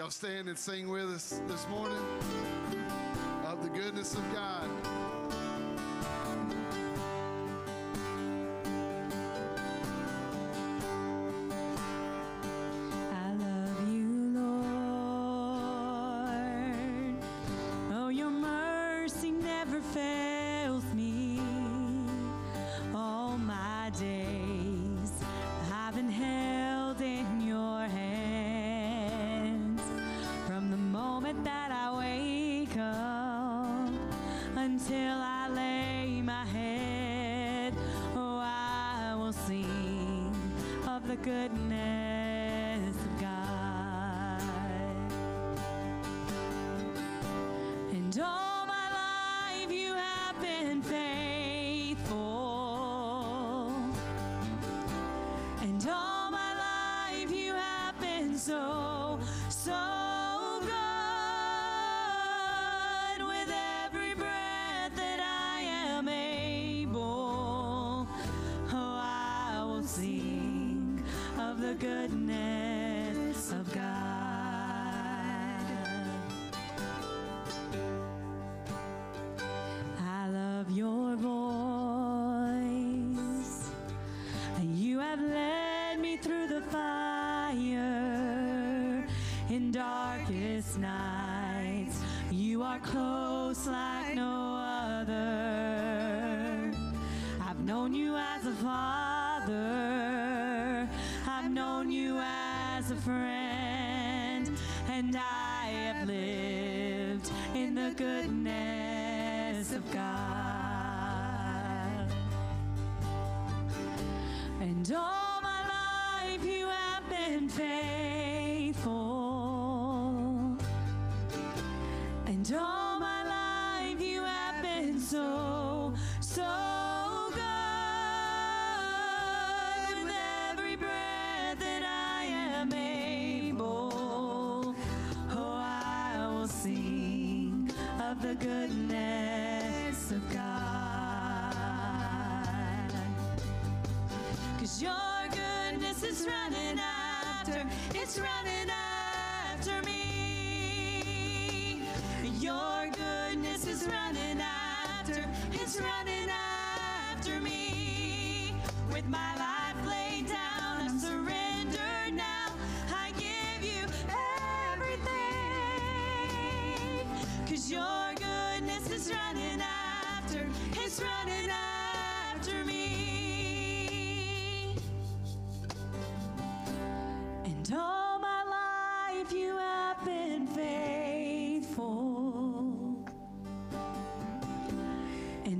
Y'all stand and sing with us this morning of the goodness of God.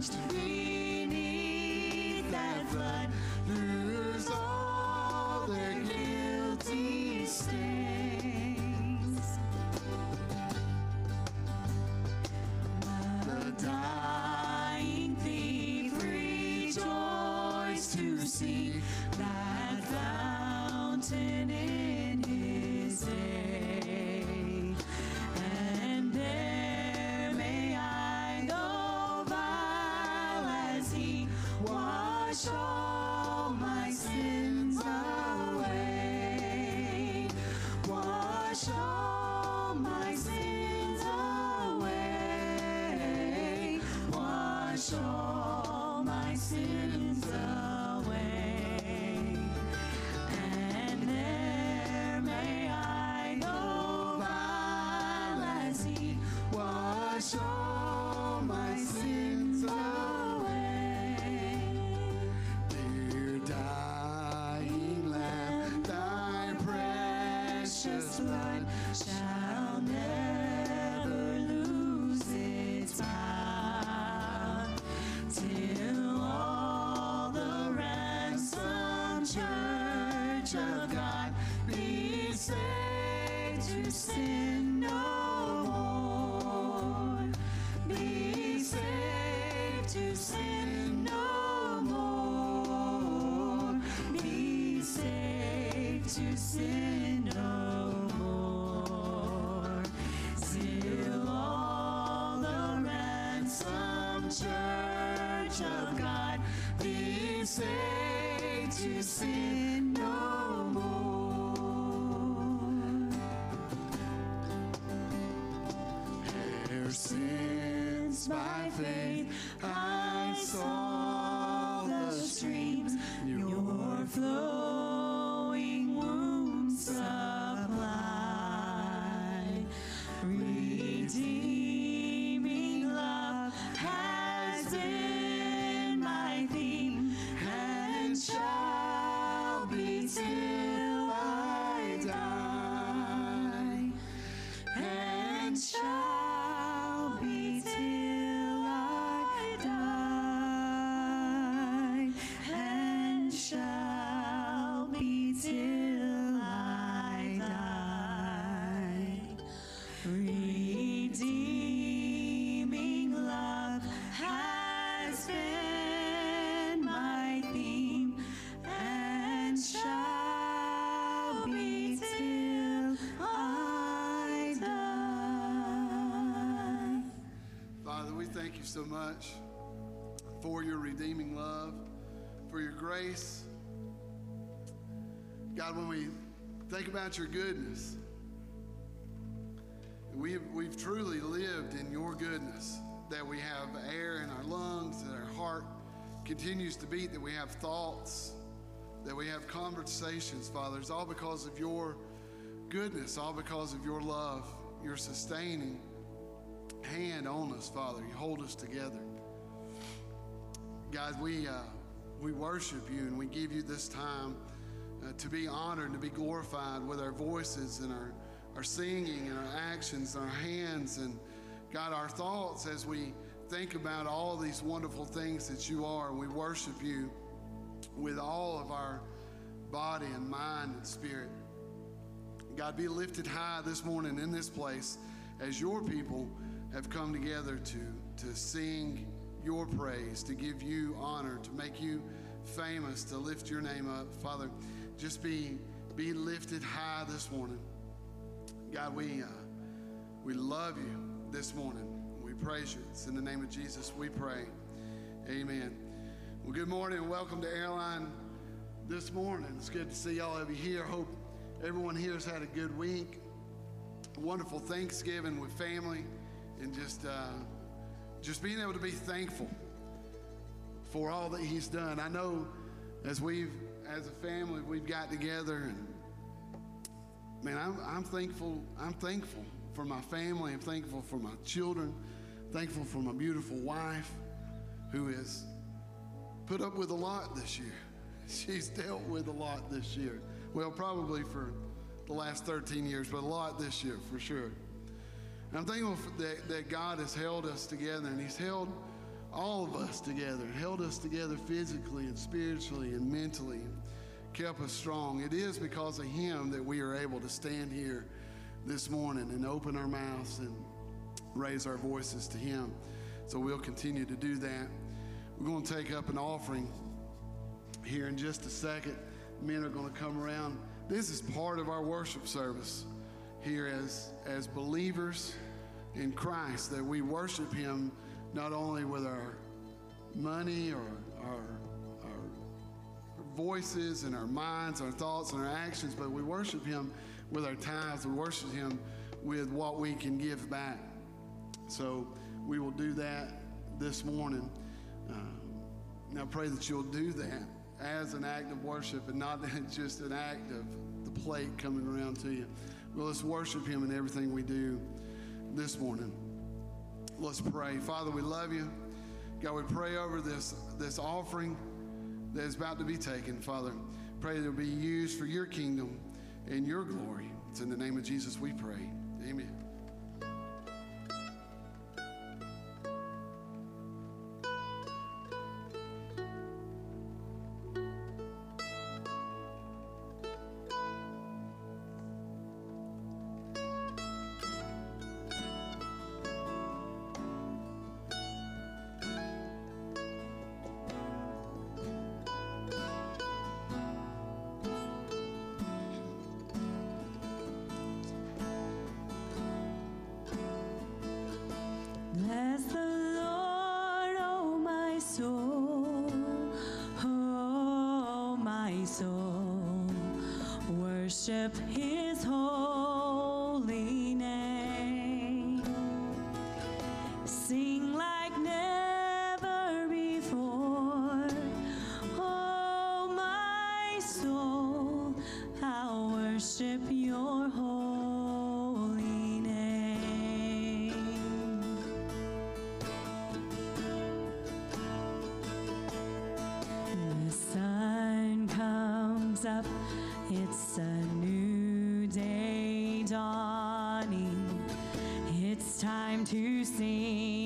plunged beneath that flood, lose all their guilty stain. All church of God be saved to sin no more. Be saved to sin no more. Be saved to sin no more. Still all the ransomed church of God be saved to sin Ever since by faith I saw the streams your flowing so much for your redeeming love, for your grace. God, when we think about your goodness, we've, we've truly lived in your goodness, that we have air in our lungs, that our heart continues to beat, that we have thoughts, that we have conversations, Father. It's all because of your goodness, all because of your love, your sustaining hand on us, Father. You hold us together. God, we, uh, we worship you and we give you this time uh, to be honored and to be glorified with our voices and our, our singing and our actions and our hands and God, our thoughts as we think about all these wonderful things that you are. We worship you with all of our body and mind and spirit. God, be lifted high this morning in this place as your people have come together to, to sing your praise, to give you honor, to make you famous, to lift your name up. Father, just be, be lifted high this morning. God, we, uh, we love you this morning. We praise you. It's in the name of Jesus we pray. Amen. Well, good morning and welcome to Airline this morning. It's good to see all of you here. Hope everyone here has had a good week. Wonderful Thanksgiving with family and just uh, just being able to be thankful for all that he's done. I know as we've as a family we've got together and man, I'm, I'm thankful. I'm thankful for my family. I'm thankful for my children. Thankful for my beautiful wife, who has put up with a lot this year. She's dealt with a lot this year. Well, probably for the last 13 years, but a lot this year for sure. And I'm thankful that, that God has held us together, and He's held all of us together, held us together physically and spiritually and mentally, kept us strong. It is because of Him that we are able to stand here this morning and open our mouths and raise our voices to Him. So we'll continue to do that. We're going to take up an offering here in just a second. Men are going to come around. This is part of our worship service here as, as believers in Christ, that we worship Him not only with our money or our, our voices and our minds, our thoughts and our actions, but we worship Him with our tithes. We worship Him with what we can give back. So we will do that this morning. Um, now pray that you'll do that as an act of worship and not just an act of the plate coming around to you. Well, let's worship Him in everything we do this morning. Let's pray. Father, we love you. God, we pray over this, this offering that is about to be taken. Father, pray that it will be used for your kingdom and your glory. It's in the name of Jesus we pray. Amen. Up, it's a new day dawning. It's time to sing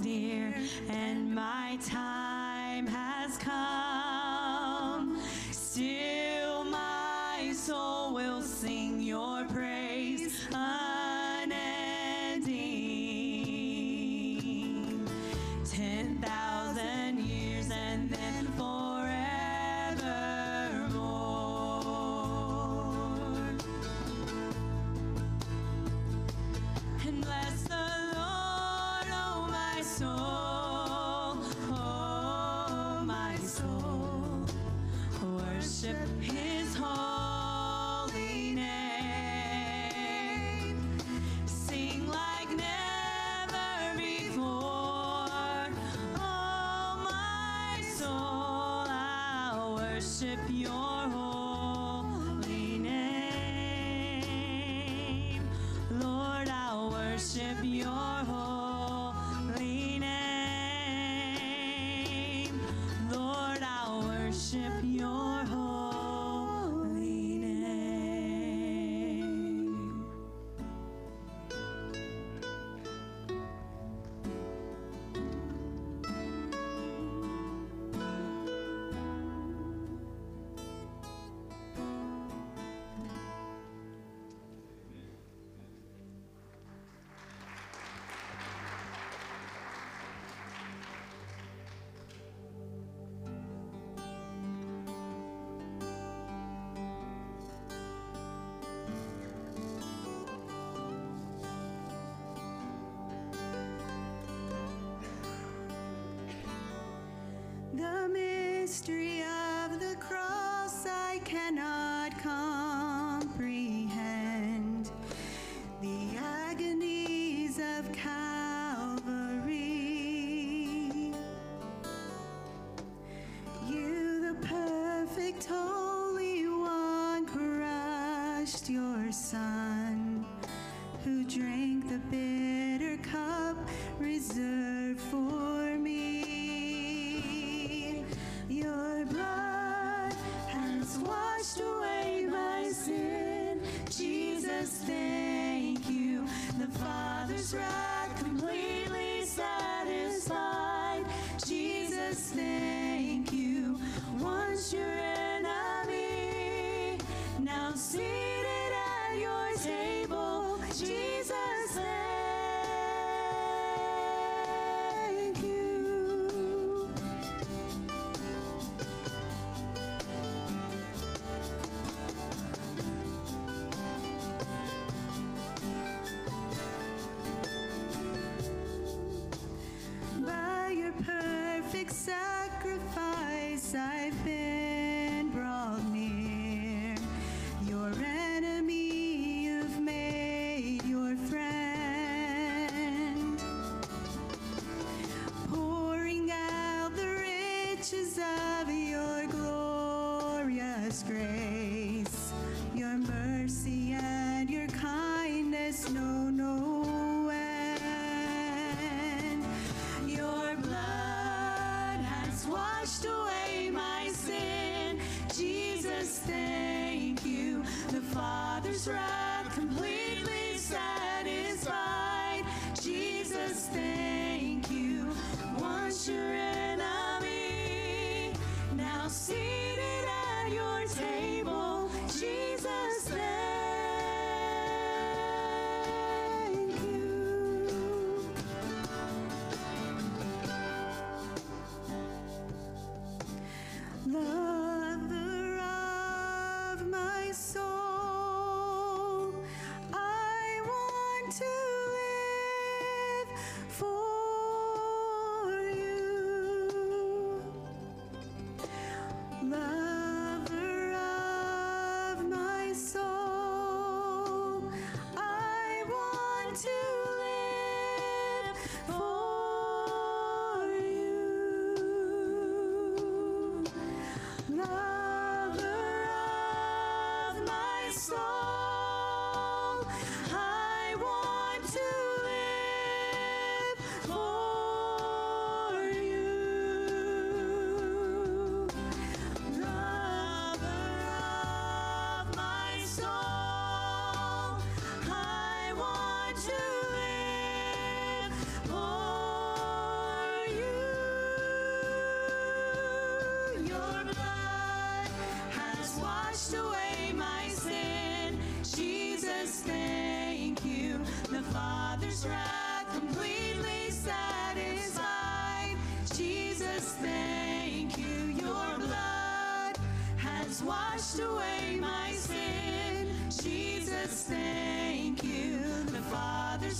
near and my time has come. Still,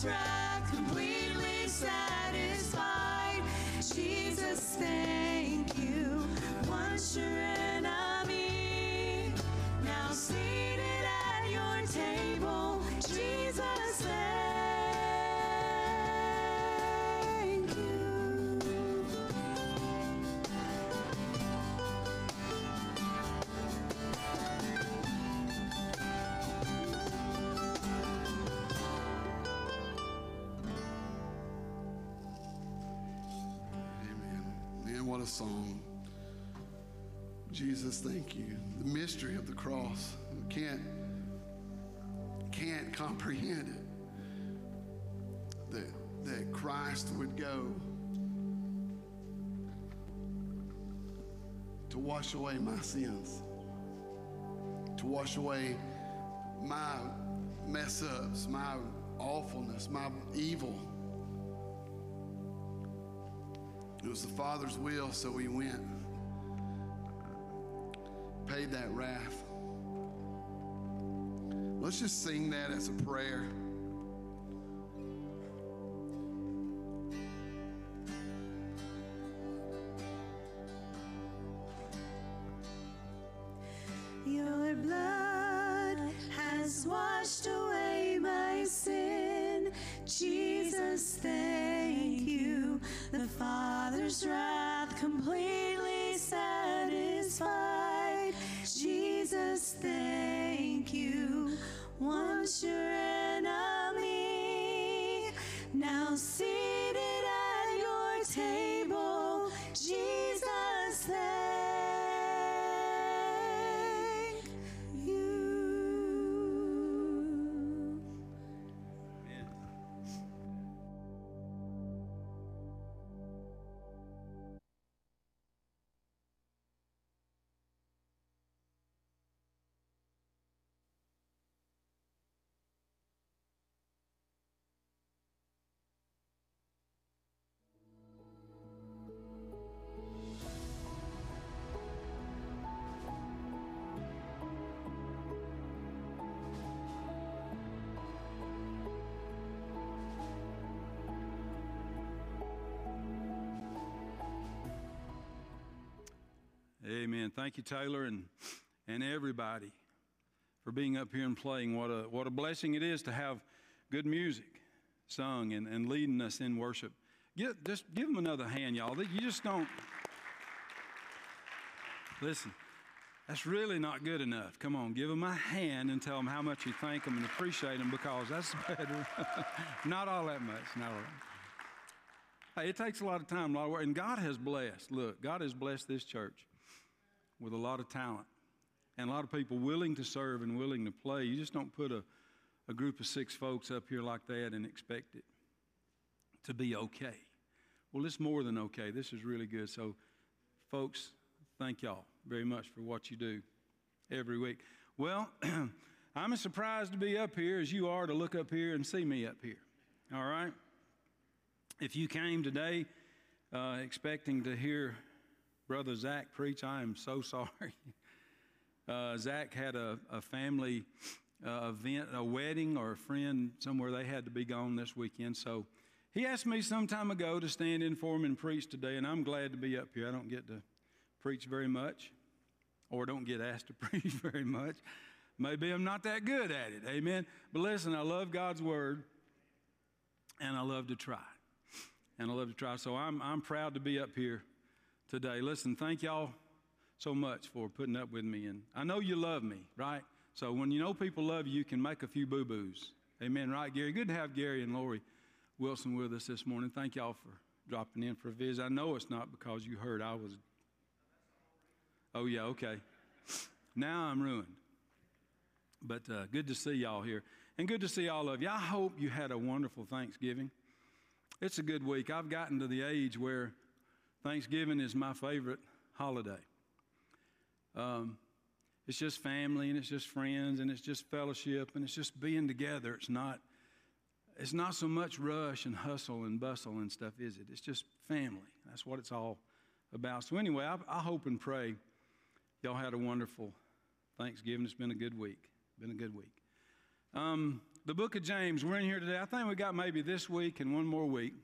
try. Man, what a song. Jesus, thank you. The mystery of the cross. We can't, can't comprehend it. That, that Christ would go to wash away my sins, to wash away my mess ups, my awfulness, my evil. was the Father's will, so we went, paid that wrath. Let's just sing that as a prayer. Amen. Thank you, Taylor, and and everybody for being up here and playing. What a what a blessing it is to have good music sung and, and leading us in worship. Get, just give them another hand, y'all. You just don't listen. That's really not good enough. Come on, give them a hand and tell them how much you thank them and appreciate them because that's better. not all that much. Not all that. Hey, it takes a lot of time, a lot of work, and God has blessed. Look, God has blessed this church with a lot of talent and a lot of people willing to serve and willing to play. You just don't put a, a group of six folks up here like that and expect it to be okay. Well, it's more than okay. This is really good. So, folks, thank y'all very much for what you do every week. Well, I'm as surprised to be up here as you are to look up here and see me up here. All right? If you came today uh, expecting to hear Brother Zach preach, I am so sorry. Uh, Zach had a, a family uh, event, a wedding or a friend somewhere they had to be gone this weekend. So he asked me some time ago to stand in for him and preach today, and I'm glad to be up here. I don't get to preach very much or don't get asked to preach very much. Maybe I'm not that good at it. Amen. But listen, I love God's word and I love to try. And I love to try. So I'm, I'm proud to be up here today. Listen, thank y'all so much for putting up with me. And I know you love me, right? So when you know people love you, you can make a few boo boos. Amen, right, Gary? Good to have Gary and Lori Wilson with us this morning. Thank y'all for dropping in for a visit. I know it's not because you heard I was. Oh, yeah, okay. Now I'm ruined. But uh, good to see y'all here. And good to see all of you. I hope you had a wonderful Thanksgiving. It's a good week. I've gotten to the age where Thanksgiving is my favorite holiday. Um, it's just family and it's just friends and it's just fellowship and it's just being together. It's not, it's not so much rush and hustle and bustle and stuff, is it? It's just family. That's what it's all about. So, anyway, I, I hope and pray y'all had a wonderful Thanksgiving. It's been a good week. Been a good week. Um, the book of James, we're in here today. I think we got maybe this week and one more week.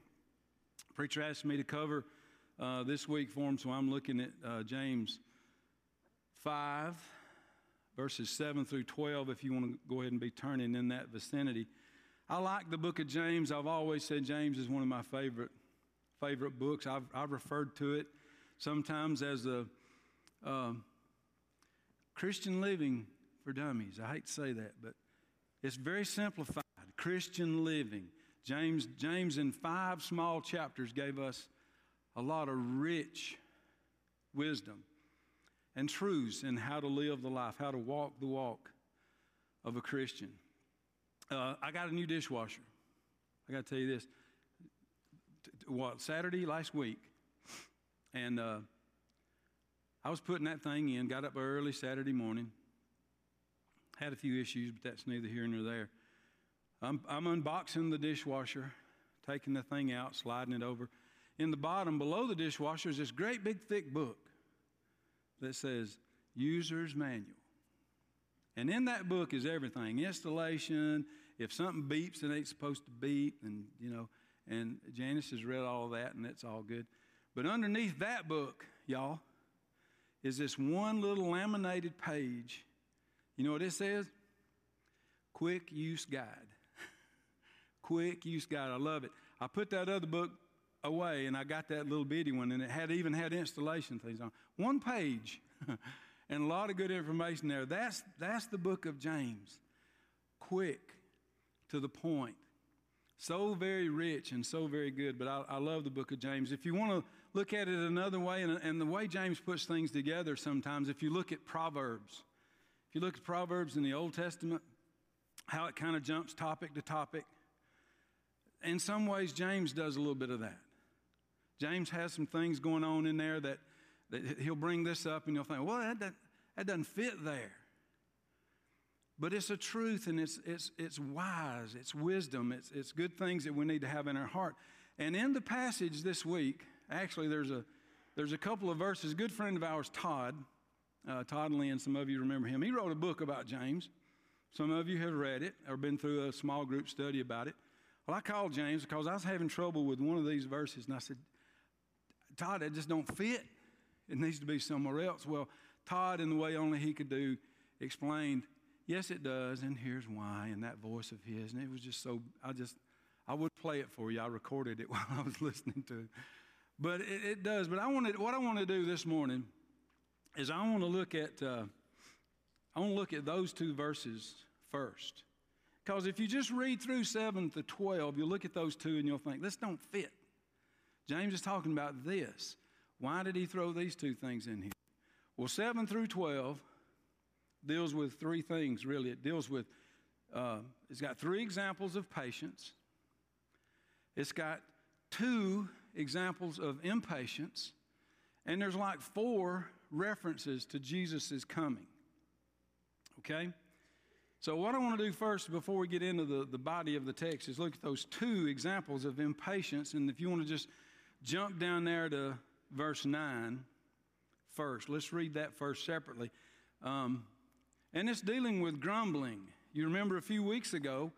Preacher asked me to cover uh, this week for him, so I'm looking at uh, James 5, verses 7 through 12, if you want to go ahead and be turning in that vicinity. I like the book of James. I've always said James is one of my favorite favorite books. I've, I've referred to it sometimes as a uh, Christian living for dummies. I hate to say that, but it's very simplified. Christian living. James, James in five small chapters gave us a lot of rich wisdom and truths in how to live the life, how to walk the walk of a Christian. Uh, I got a new dishwasher. I got to tell you this. What, Saturday last week, and uh, I was putting that thing in, got up early Saturday morning, had a few issues, but that's neither here nor there. I'm, I'm unboxing the dishwasher, taking the thing out, sliding it over. In the bottom below the dishwasher is this great big thick book that says User's Manual. And in that book is everything installation, if something beeps, it ain't supposed to beep, and, you know, and Janice has read all that, and it's all good. But underneath that book, y'all, is this one little laminated page. You know what it says? quick use guide. quick use guide. I love it. I put that other book away and I got that little bitty one and it had even had installation things on. One page and a lot of good information there. That's that's the book of James. Quick to the point. So very rich and so very good, but I, I love the book of James. If you want to look at it another way, and, and the way James puts things together sometimes, if you look at Proverbs, if you look at Proverbs in the Old Testament, how it kind of jumps topic to topic, in some ways, James does a little bit of that. James has some things going on in there that, that he'll bring this up and you'll think, well, that, that, that doesn't fit there. But it's a truth and it's, it's, it's wise, it's wisdom, it's, it's good things that we need to have in our heart. And in the passage this week, actually, there's a, there's a couple of verses. A good friend of ours, Todd, uh, Todd Lynn, some of you remember him. He wrote a book about James. Some of you have read it or been through a small group study about it. Well, I called James because I was having trouble with one of these verses, and I said, Todd, it just don't fit. It needs to be somewhere else. Well, Todd, in the way only he could do, explained, yes, it does, and here's why, and that voice of his. And it was just so, I just, I would play it for you. I recorded it while I was listening to it. But it, it does. But I wanted, what I want to do this morning is I want to look at, uh, I want to look at those two verses first. Because if you just read through 7 to 12, you'll look at those two and you'll think, this don't fit. James is talking about this. Why did he throw these two things in here? Well, 7 through 12 deals with three things, really. It deals with, uh, it's got three examples of patience, it's got two examples of impatience, and there's like four references to Jesus' coming. Okay? So, what I want to do first before we get into the, the body of the text is look at those two examples of impatience. And if you want to just jump down there to verse 9 first, let's read that first separately. Um, and it's dealing with grumbling. You remember a few weeks ago,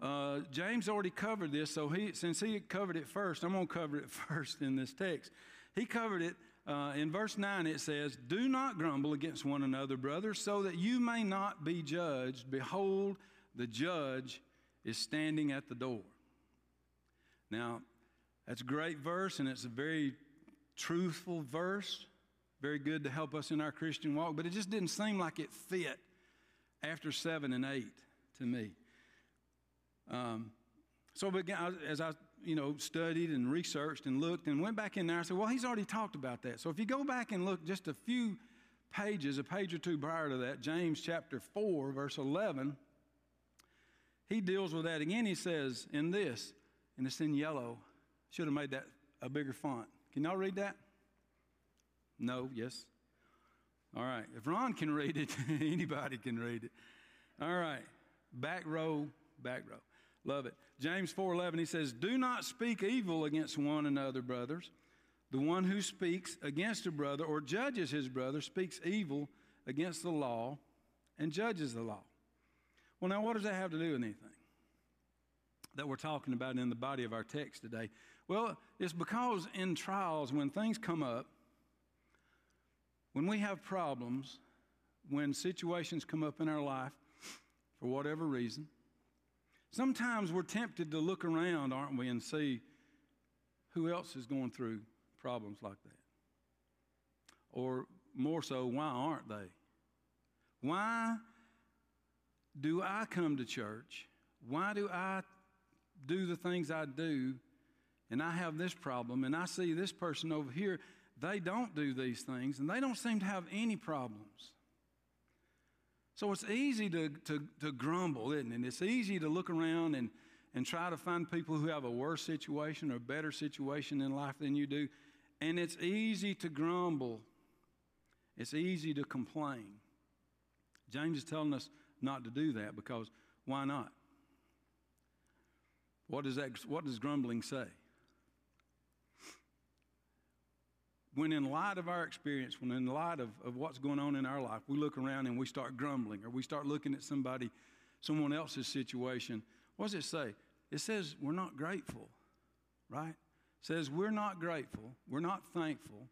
uh, James already covered this, so he, since he covered it first, I'm going to cover it first in this text. He covered it uh, in verse 9, it says, Do not grumble against one another, brothers, so that you may not be judged. Behold, the judge is standing at the door. Now, that's a great verse, and it's a very truthful verse, very good to help us in our Christian walk, but it just didn't seem like it fit after 7 and 8 to me. Um, so as I you know studied and researched and looked and went back in there, I said, well, he's already talked about that. So if you go back and look just a few pages, a page or two prior to that, James chapter 4, verse 11, he deals with that again. He says, in this, and it's in yellow, should have made that a bigger font. Can y'all read that? No, yes. All right. If Ron can read it, anybody can read it. All right. Back row, back row. Love it. James 4:11 he says, "Do not speak evil against one another, brothers. The one who speaks against a brother or judges his brother speaks evil against the law and judges the law." Well, now what does that have to do with anything that we're talking about in the body of our text today? Well, it's because in trials when things come up, when we have problems, when situations come up in our life for whatever reason, Sometimes we're tempted to look around, aren't we, and see who else is going through problems like that. Or more so, why aren't they? Why do I come to church? Why do I do the things I do and I have this problem and I see this person over here? They don't do these things and they don't seem to have any problems. So it's easy to, to, to grumble, isn't it? And it's easy to look around and, and try to find people who have a worse situation or a better situation in life than you do. And it's easy to grumble. It's easy to complain. James is telling us not to do that because why not? What does, that, what does grumbling say? When in light of our experience, when in light of, of what's going on in our life, we look around and we start grumbling or we start looking at somebody, someone else's situation, what does it say? It says we're not grateful, right? It says we're not grateful, we're not thankful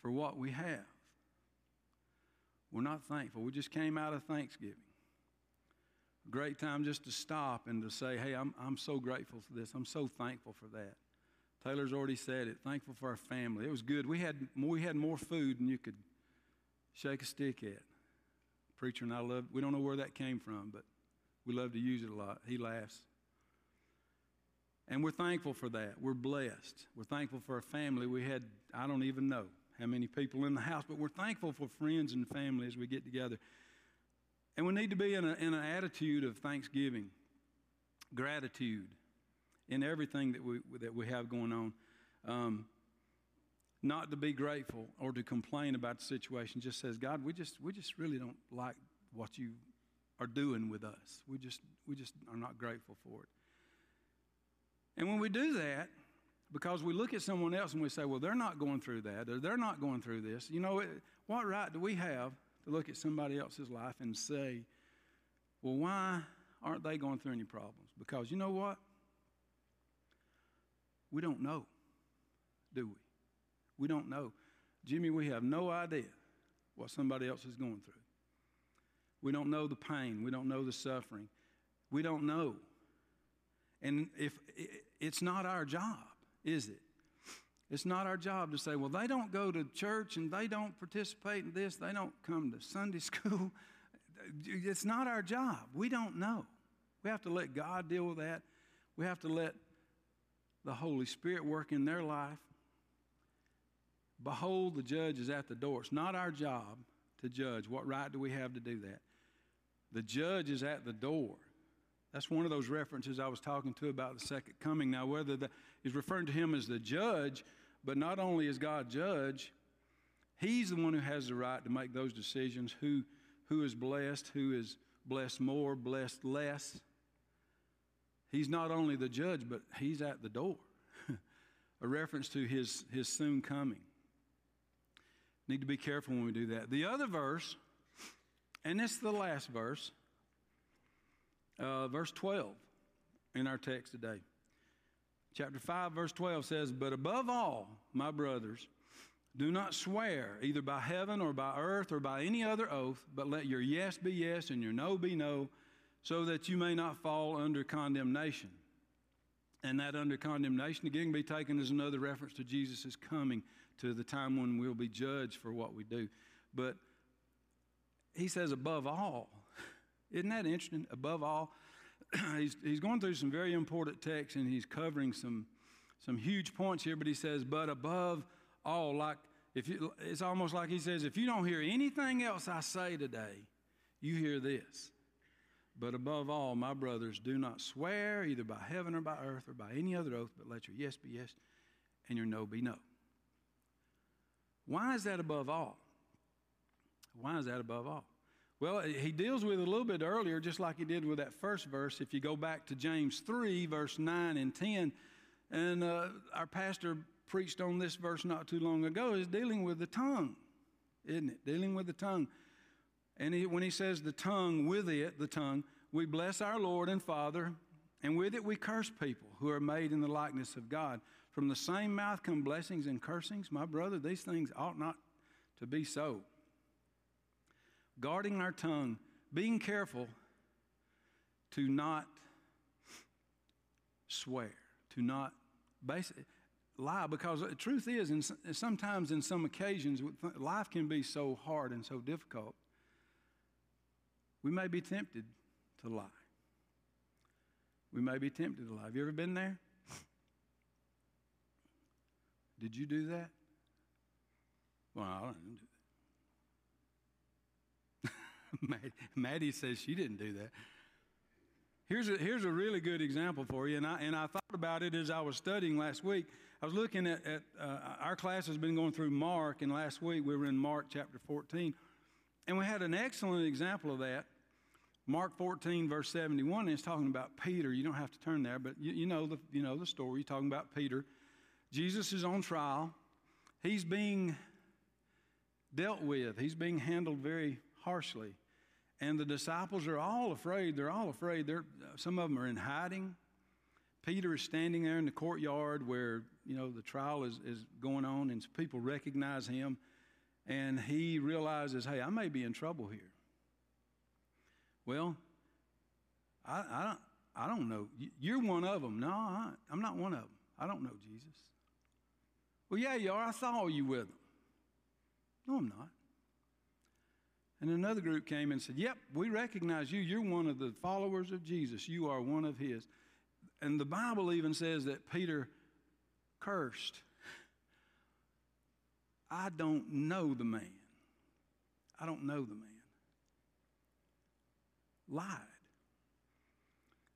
for what we have. We're not thankful. We just came out of Thanksgiving. great time just to stop and to say, hey, I'm, I'm so grateful for this. I'm so thankful for that. Taylor's already said it. Thankful for our family. It was good. We had, we had more food than you could shake a stick at. Preacher and I love, we don't know where that came from, but we love to use it a lot. He laughs. And we're thankful for that. We're blessed. We're thankful for our family. We had, I don't even know how many people in the house, but we're thankful for friends and family as we get together. And we need to be in, a, in an attitude of thanksgiving, gratitude in everything that we, that we have going on. Um, not to be grateful or to complain about the situation, just says, God, we just, we just really don't like what you are doing with us. We just, we just are not grateful for it. And when we do that, because we look at someone else and we say, well, they're not going through that, or they're not going through this, you know, what right do we have to look at somebody else's life and say, well, why aren't they going through any problems? Because you know what? We don't know, do we? We don't know. Jimmy, we have no idea what somebody else is going through. We don't know the pain. We don't know the suffering. We don't know. And if it's not our job, is it? It's not our job to say, well, they don't go to church and they don't participate in this, they don't come to Sunday school. It's not our job. We don't know. We have to let God deal with that. We have to let the Holy Spirit work in their life. Behold, the judge is at the door. It's not our job to judge. What right do we have to do that? The judge is at the door. That's one of those references I was talking to about the second coming. Now, whether that is referring to him as the judge, but not only is God judge, he's the one who has the right to make those decisions who, who is blessed, who is blessed more, blessed less. He's not only the judge, but he's at the door. A reference to his, his soon coming. Need to be careful when we do that. The other verse, and this is the last verse, uh, verse 12 in our text today. Chapter 5, verse 12 says, But above all, my brothers, do not swear either by heaven or by earth or by any other oath, but let your yes be yes and your no be no, so that you may not fall under condemnation. And that under condemnation, again, be taken as another reference to Jesus' coming to the time when we'll be judged for what we do. But he says, above all. Isn't that interesting? Above all, he's, he's going through some very important texts and he's covering some, some huge points here, but he says, but above all, like if you, it's almost like he says, if you don't hear anything else I say today, you hear this. But above all, my brothers, do not swear either by heaven or by earth or by any other oath, but let your yes be yes and your no be no. Why is that above all? Why is that above all? Well, he deals with it a little bit earlier, just like he did with that first verse. If you go back to James 3, verse 9 and 10, and uh, our pastor preached on this verse not too long ago, is dealing with the tongue, isn't it? Dealing with the tongue. And he, when he says the tongue, with it, the tongue, we bless our Lord and Father, and with it we curse people who are made in the likeness of God. From the same mouth come blessings and cursings. My brother, these things ought not to be so. Guarding our tongue, being careful to not swear, to not basically lie, because the truth is, and sometimes in some occasions, life can be so hard and so difficult. We may be tempted to lie. We may be tempted to lie. Have you ever been there? Did you do that? Well, I didn't do that. Maddie says she didn't do that. Here's a, here's a really good example for you, and I, and I thought about it as I was studying last week. I was looking at, at uh, our class has been going through Mark, and last week we were in Mark chapter 14, and we had an excellent example of that. Mark 14, verse 71, is talking about Peter. You don't have to turn there, but you, you, know, the, you know the story. You're talking about Peter. Jesus is on trial. He's being dealt with, he's being handled very harshly. And the disciples are all afraid. They're all afraid. They're, some of them are in hiding. Peter is standing there in the courtyard where, you know, the trial is, is going on and people recognize him. And he realizes, hey, I may be in trouble here. Well, I, I, don't, I don't know. You're one of them. No, I, I'm not one of them. I don't know Jesus. Well, yeah, you are. I saw you with them. No, I'm not. And another group came and said, Yep, we recognize you. You're one of the followers of Jesus. You are one of his. And the Bible even says that Peter cursed. I don't know the man. I don't know the man. Lied.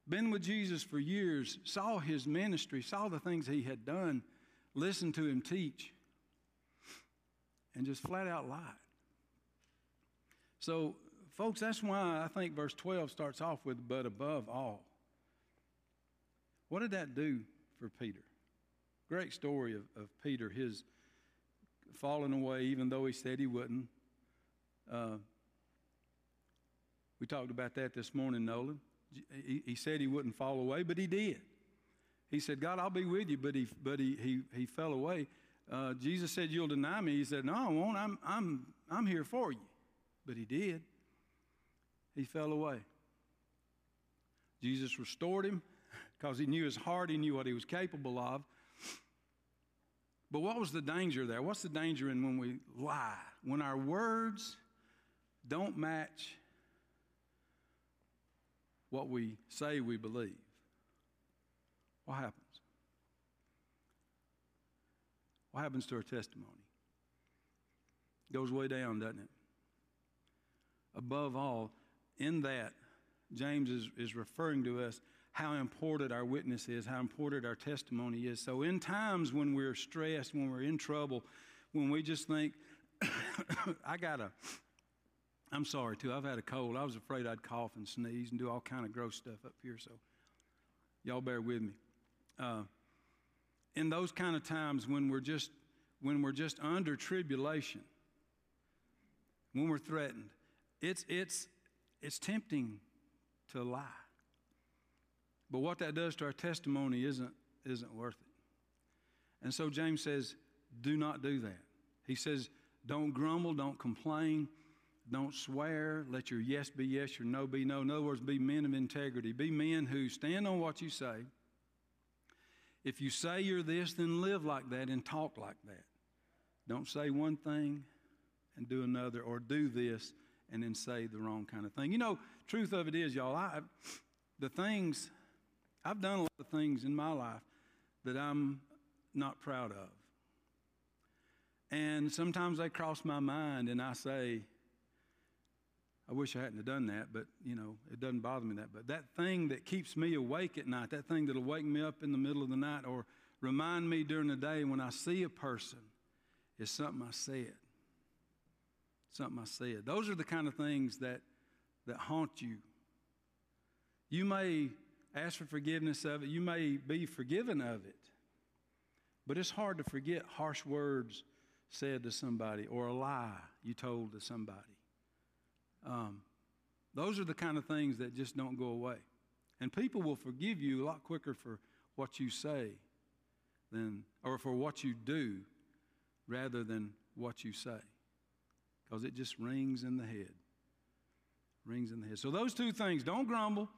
Been with Jesus for years, saw his ministry, saw the things he had done, listened to him teach, and just flat out lied. So, folks, that's why I think verse 12 starts off with, but above all. What did that do for Peter? Great story of, of Peter, his falling away, even though he said he wouldn't. Uh, we talked about that this morning, Nolan. He, he said he wouldn't fall away, but he did. He said, God, I'll be with you, but he, but he, he, he fell away. Uh, Jesus said, You'll deny me. He said, No, I won't. I'm, I'm, I'm here for you. But he did. He fell away. Jesus restored him because he knew his heart, he knew what he was capable of. But what was the danger there? What's the danger in when we lie? When our words don't match what we say we believe. What happens? What happens to our testimony? goes way down, doesn't it? Above all, in that, James is, is referring to us how important our witness is, how important our testimony is. So, in times when we're stressed, when we're in trouble, when we just think, I got to, I'm sorry too, I've had a cold. I was afraid I'd cough and sneeze and do all kind of gross stuff up here, so y'all bear with me. Uh, in those kind of times when we're just when we're just under tribulation, when we're threatened, it's it's it's tempting to lie. But what that does to our testimony isn't isn't worth it. And so James says, do not do that. He says, don't grumble, don't complain, don't swear. Let your yes be yes, your no be no. In other words, be men of integrity. Be men who stand on what you say. If you say you're this, then live like that and talk like that. Don't say one thing and do another, or do this and then say the wrong kind of thing. You know, truth of it is, y'all, I, the things, I've done a lot of things in my life that I'm not proud of. And sometimes they cross my mind and I say, I wish I hadn't have done that, but you know, it doesn't bother me that. But that thing that keeps me awake at night, that thing that'll wake me up in the middle of the night or remind me during the day when I see a person is something I said. Something I said. Those are the kind of things that that haunt you. You may ask for forgiveness of it, you may be forgiven of it. But it's hard to forget harsh words said to somebody or a lie you told to somebody. Um, those are the kind of things that just don't go away. And people will forgive you a lot quicker for what you say than, or for what you do rather than what you say. Because it just rings in the head. Rings in the head. So those two things, don't grumble,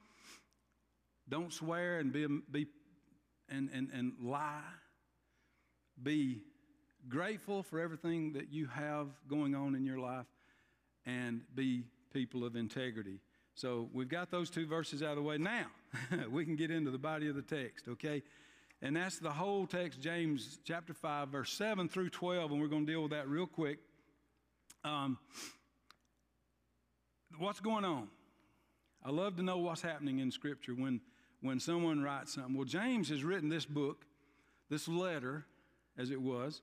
don't swear and be, be and, and, and lie. Be grateful for everything that you have going on in your life and be people of integrity. So we've got those two verses out of the way. Now, we can get into the body of the text, okay? And that's the whole text, James chapter 5, verse 7 through 12, and we're going to deal with that real quick. Um, what's going on? I love to know what's happening in Scripture when, when someone writes something. Well, James has written this book, this letter, as it was,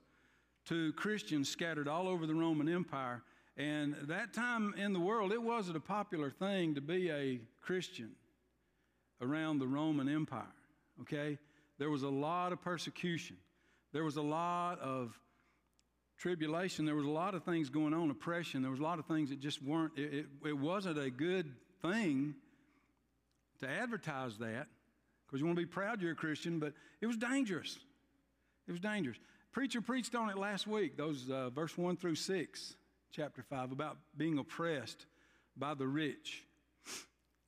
to Christians scattered all over the Roman Empire. And that time in the world, it wasn't a popular thing to be a Christian around the Roman Empire, okay? There was a lot of persecution. There was a lot of tribulation. There was a lot of things going on, oppression. There was a lot of things that just weren't, it, it, it wasn't a good thing to advertise that because you want to be proud you're a Christian, but it was dangerous. It was dangerous. Preacher preached on it last week, those uh, verse 1 through 6, chapter 5, about being oppressed by the rich.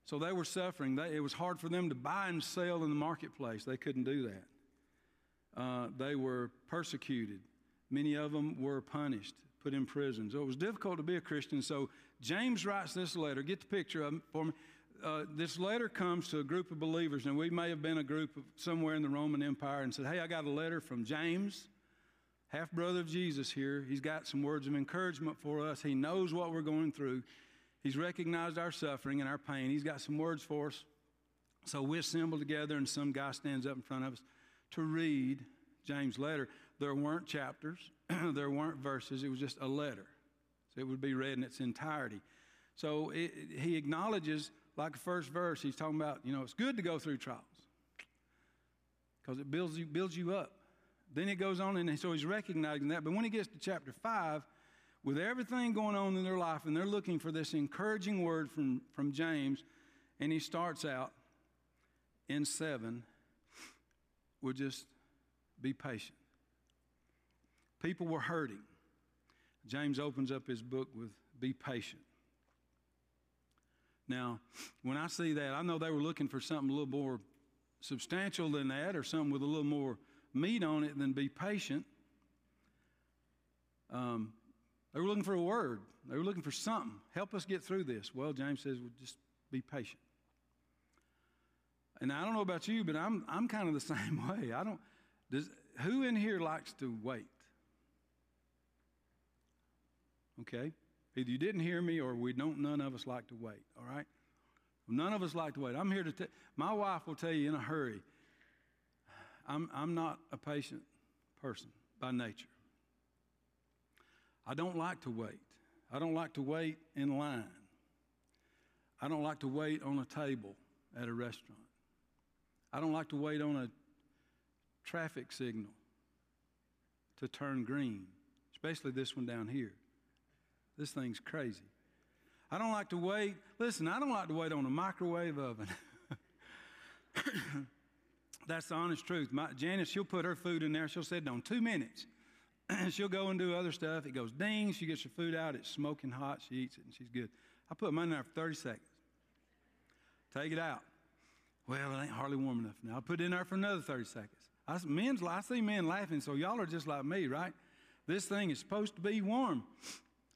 So they were suffering. They, it was hard for them to buy and sell in the marketplace. They couldn't do that. Uh, they were persecuted. Many of them were punished, put in prison. So it was difficult to be a Christian. So James writes this letter. Get the picture of it for me. Uh, this letter comes to a group of believers, and we may have been a group of somewhere in the Roman Empire and said, Hey, I got a letter from James, half brother of Jesus here. He's got some words of encouragement for us. He knows what we're going through. He's recognized our suffering and our pain. He's got some words for us. So we assemble together, and some guy stands up in front of us to read James' letter. There weren't chapters, there weren't verses, it was just a letter. So it would be read in its entirety. So it, he acknowledges, like the first verse, he's talking about, you know, it's good to go through trials because it builds you, builds you up. Then it goes on, and so he's recognizing that. But when he gets to chapter 5, with everything going on in their life, and they're looking for this encouraging word from, from James, and he starts out in 7 will just be patient. People were hurting. James opens up his book with be patient. Now, when I see that, I know they were looking for something a little more substantial than that or something with a little more meat on it than be patient. Um, they were looking for a word. They were looking for something. Help us get through this. Well, James says, well, just be patient. And I don't know about you, but I'm, I'm kind of the same way. I don't, does, who in here likes to wait? Okay? Either you didn't hear me or we don't, none of us like to wait, all right? None of us like to wait. I'm here to tell, my wife will tell you in a hurry, I'm, I'm not a patient person by nature. I don't like to wait. I don't like to wait in line. I don't like to wait on a table at a restaurant. I don't like to wait on a traffic signal to turn green, especially this one down here. This thing's crazy. I don't like to wait. Listen, I don't like to wait on a microwave oven. That's the honest truth. My, Janice, she'll put her food in there. She'll sit down two minutes. And she'll go and do other stuff. It goes ding. She gets her food out. It's smoking hot. She eats it and she's good. I put mine in there for 30 seconds. Take it out. Well, it ain't hardly warm enough now. I put it in there for another 30 seconds. I, men's, I see men laughing, so y'all are just like me, right? This thing is supposed to be warm.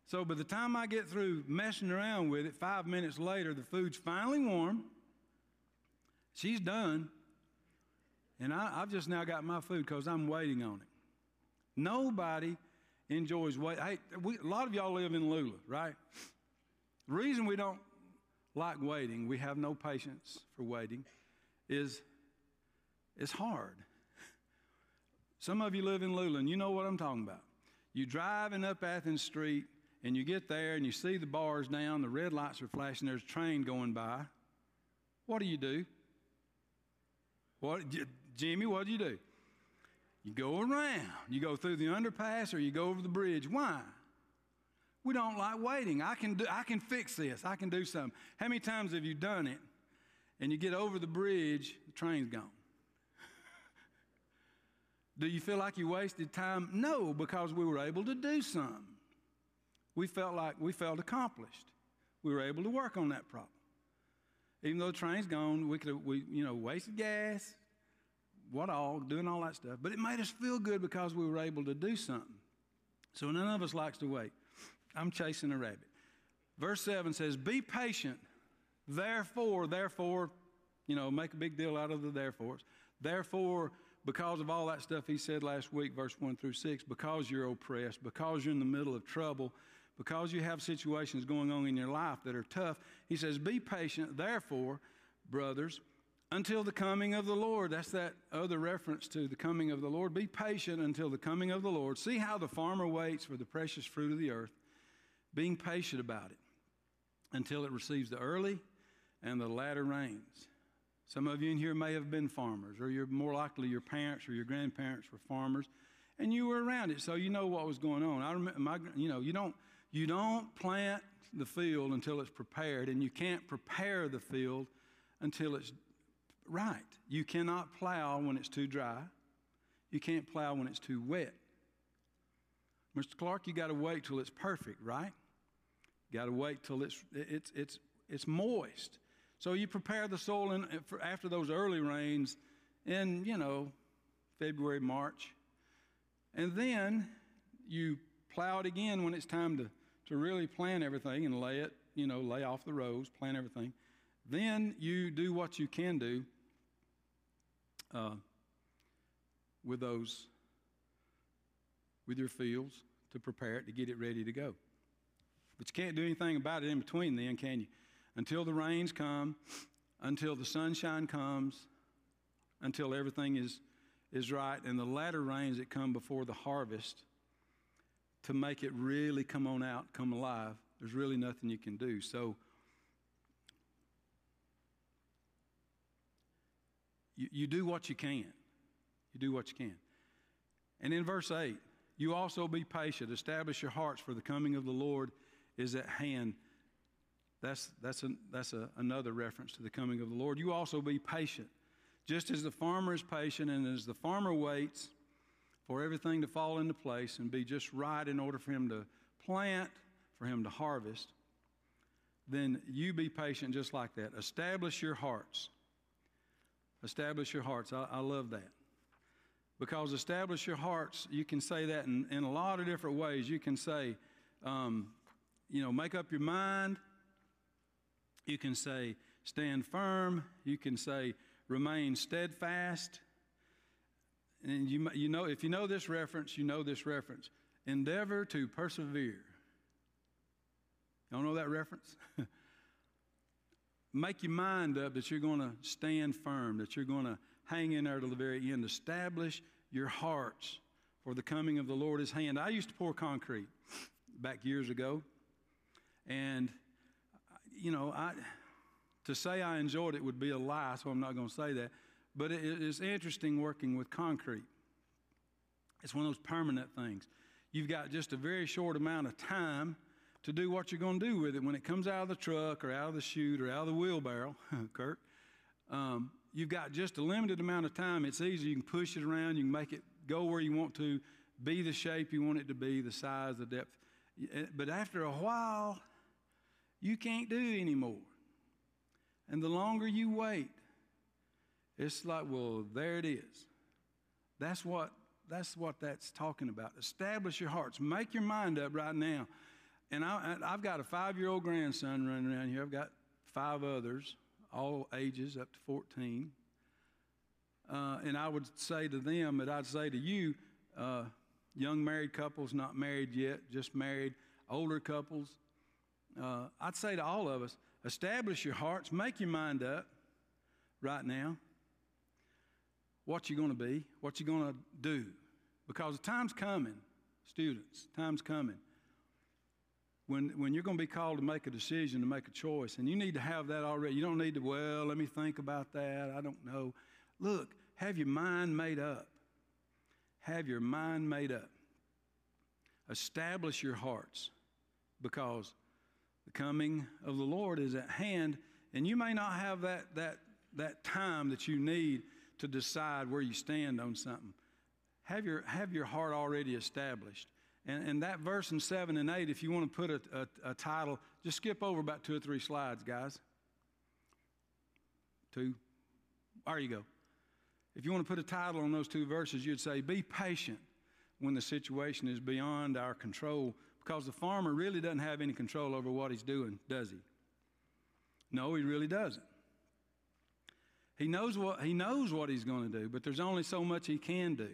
So by the time I get through messing around with it, five minutes later, the food's finally warm. She's done. And I, have just now got my food because I'm waiting on it. Nobody enjoys waiting. Hey, we, a lot of y'all live in Lula, right? The reason we don't like waiting, we have no patience for waiting, is it's hard. Some of you live in Lula, and you know what I'm talking about. You driving up Athens Street, and you get there, and you see the bars down, the red lights are flashing, there's a train going by. What do you do? What, Jimmy, what do you do? You go around. You go through the underpass or you go over the bridge. Why? We don't like waiting. I can, do, I can fix this. I can do something. How many times have you done it and you get over the bridge, the train's gone? do you feel like you wasted time? No, because we were able to do something. We felt like we felt accomplished. We were able to work on that problem. Even though the train's gone, we could have, we, you know, wasted gas, what all, doing all that stuff. But it made us feel good because we were able to do something. So none of us likes to wait. I'm chasing a rabbit. Verse 7 says, Be patient, therefore, therefore, you know, make a big deal out of the therefores. Therefore, because of all that stuff he said last week, verse 1 through 6, because you're oppressed, because you're in the middle of trouble, because you have situations going on in your life that are tough, he says, Be patient, therefore, brothers, until the coming of the Lord. That's that other reference to the coming of the Lord. Be patient until the coming of the Lord. See how the farmer waits for the precious fruit of the earth, being patient about it until it receives the early and the latter rains. Some of you in here may have been farmers, or you're more likely your parents or your grandparents were farmers, and you were around it, so you know what was going on. I remember, my, you know, you don't you don't plant the field until it's prepared, and you can't prepare the field until it's right. You cannot plow when it's too dry. You can't plow when it's too wet. Mr. Clark, you got to wait till it's perfect, right? Got to wait till it's, it's, it's, it's moist. So you prepare the soil in, for after those early rains in, you know, February, March. And then you plow it again when it's time to, to really plant everything and lay it, you know, lay off the rows, plant everything. Then you do what you can do uh, with those, with your fields to prepare it to get it ready to go. But you can't do anything about it in between then, can you? Until the rains come, until the sunshine comes, until everything is, is right, and the latter rains that come before the harvest to make it really come on out, come alive, there's really nothing you can do. So, you, you do what you can. You do what you can. And in verse 8, you also be patient, establish your hearts, for the coming of the Lord is at hand. That's, that's, a, that's a, another reference to the coming of the Lord. You also be patient. Just as the farmer is patient and as the farmer waits for everything to fall into place and be just right in order for him to plant, for him to harvest, then you be patient just like that. Establish your hearts. Establish your hearts. I, I love that. Because establish your hearts, you can say that in, in a lot of different ways. You can say, um, you know, make up your mind. You can say, stand firm. You can say, remain steadfast. And you, you know, if you know this reference, you know this reference. Endeavor to persevere. Y'all know that reference? Make your mind up that you're going to stand firm, that you're going to hang in there to the very end. Establish your hearts for the coming of the Lord is hand. I used to pour concrete back years ago. And, you know, I, to say I enjoyed it would be a lie, so I'm not going to say that. But it, it's interesting working with concrete. It's one of those permanent things. You've got just a very short amount of time to do what you're going to do with it when it comes out of the truck or out of the chute or out of the wheelbarrow, Kirk. Um, you've got just a limited amount of time. It's easy. You can push it around. You can make it go where you want to, be the shape you want it to be, the size, the depth. Eh, but after a while, you can't do anymore. And the longer you wait, it's like, well, there it is. That's what that's what that's talking about. Establish your hearts. Make your mind up right now. And I, have got a five-year-old grandson running around here. I've got five others, all ages up to 14. Uh, and I would say to them that I'd say to you, uh, young married couples, not married yet, just married, older couples, uh, I'd say to all of us, establish your hearts, make your mind up right now what you're going to be, what you're going to do. Because the time's coming, students, time's coming. When, when you're going to be called to make a decision, to make a choice, and you need to have that already. You don't need to, well, let me think about that. I don't know. Look, have your mind made up. Have your mind made up. Establish your hearts because the coming of the Lord is at hand, and you may not have that, that, that time that you need to decide where you stand on something. Have your, have your heart already established. And, and that verse in 7 and 8, if you want to put a, a, a title, just skip over about two or three slides, guys. Two. There you go. If you want to put a title on those two verses, you'd say, Be patient when the situation is beyond our control because the farmer really doesn't have any control over what he's doing, does he? No, he really doesn't. He knows what, he knows what he's going to do, but there's only so much he can do.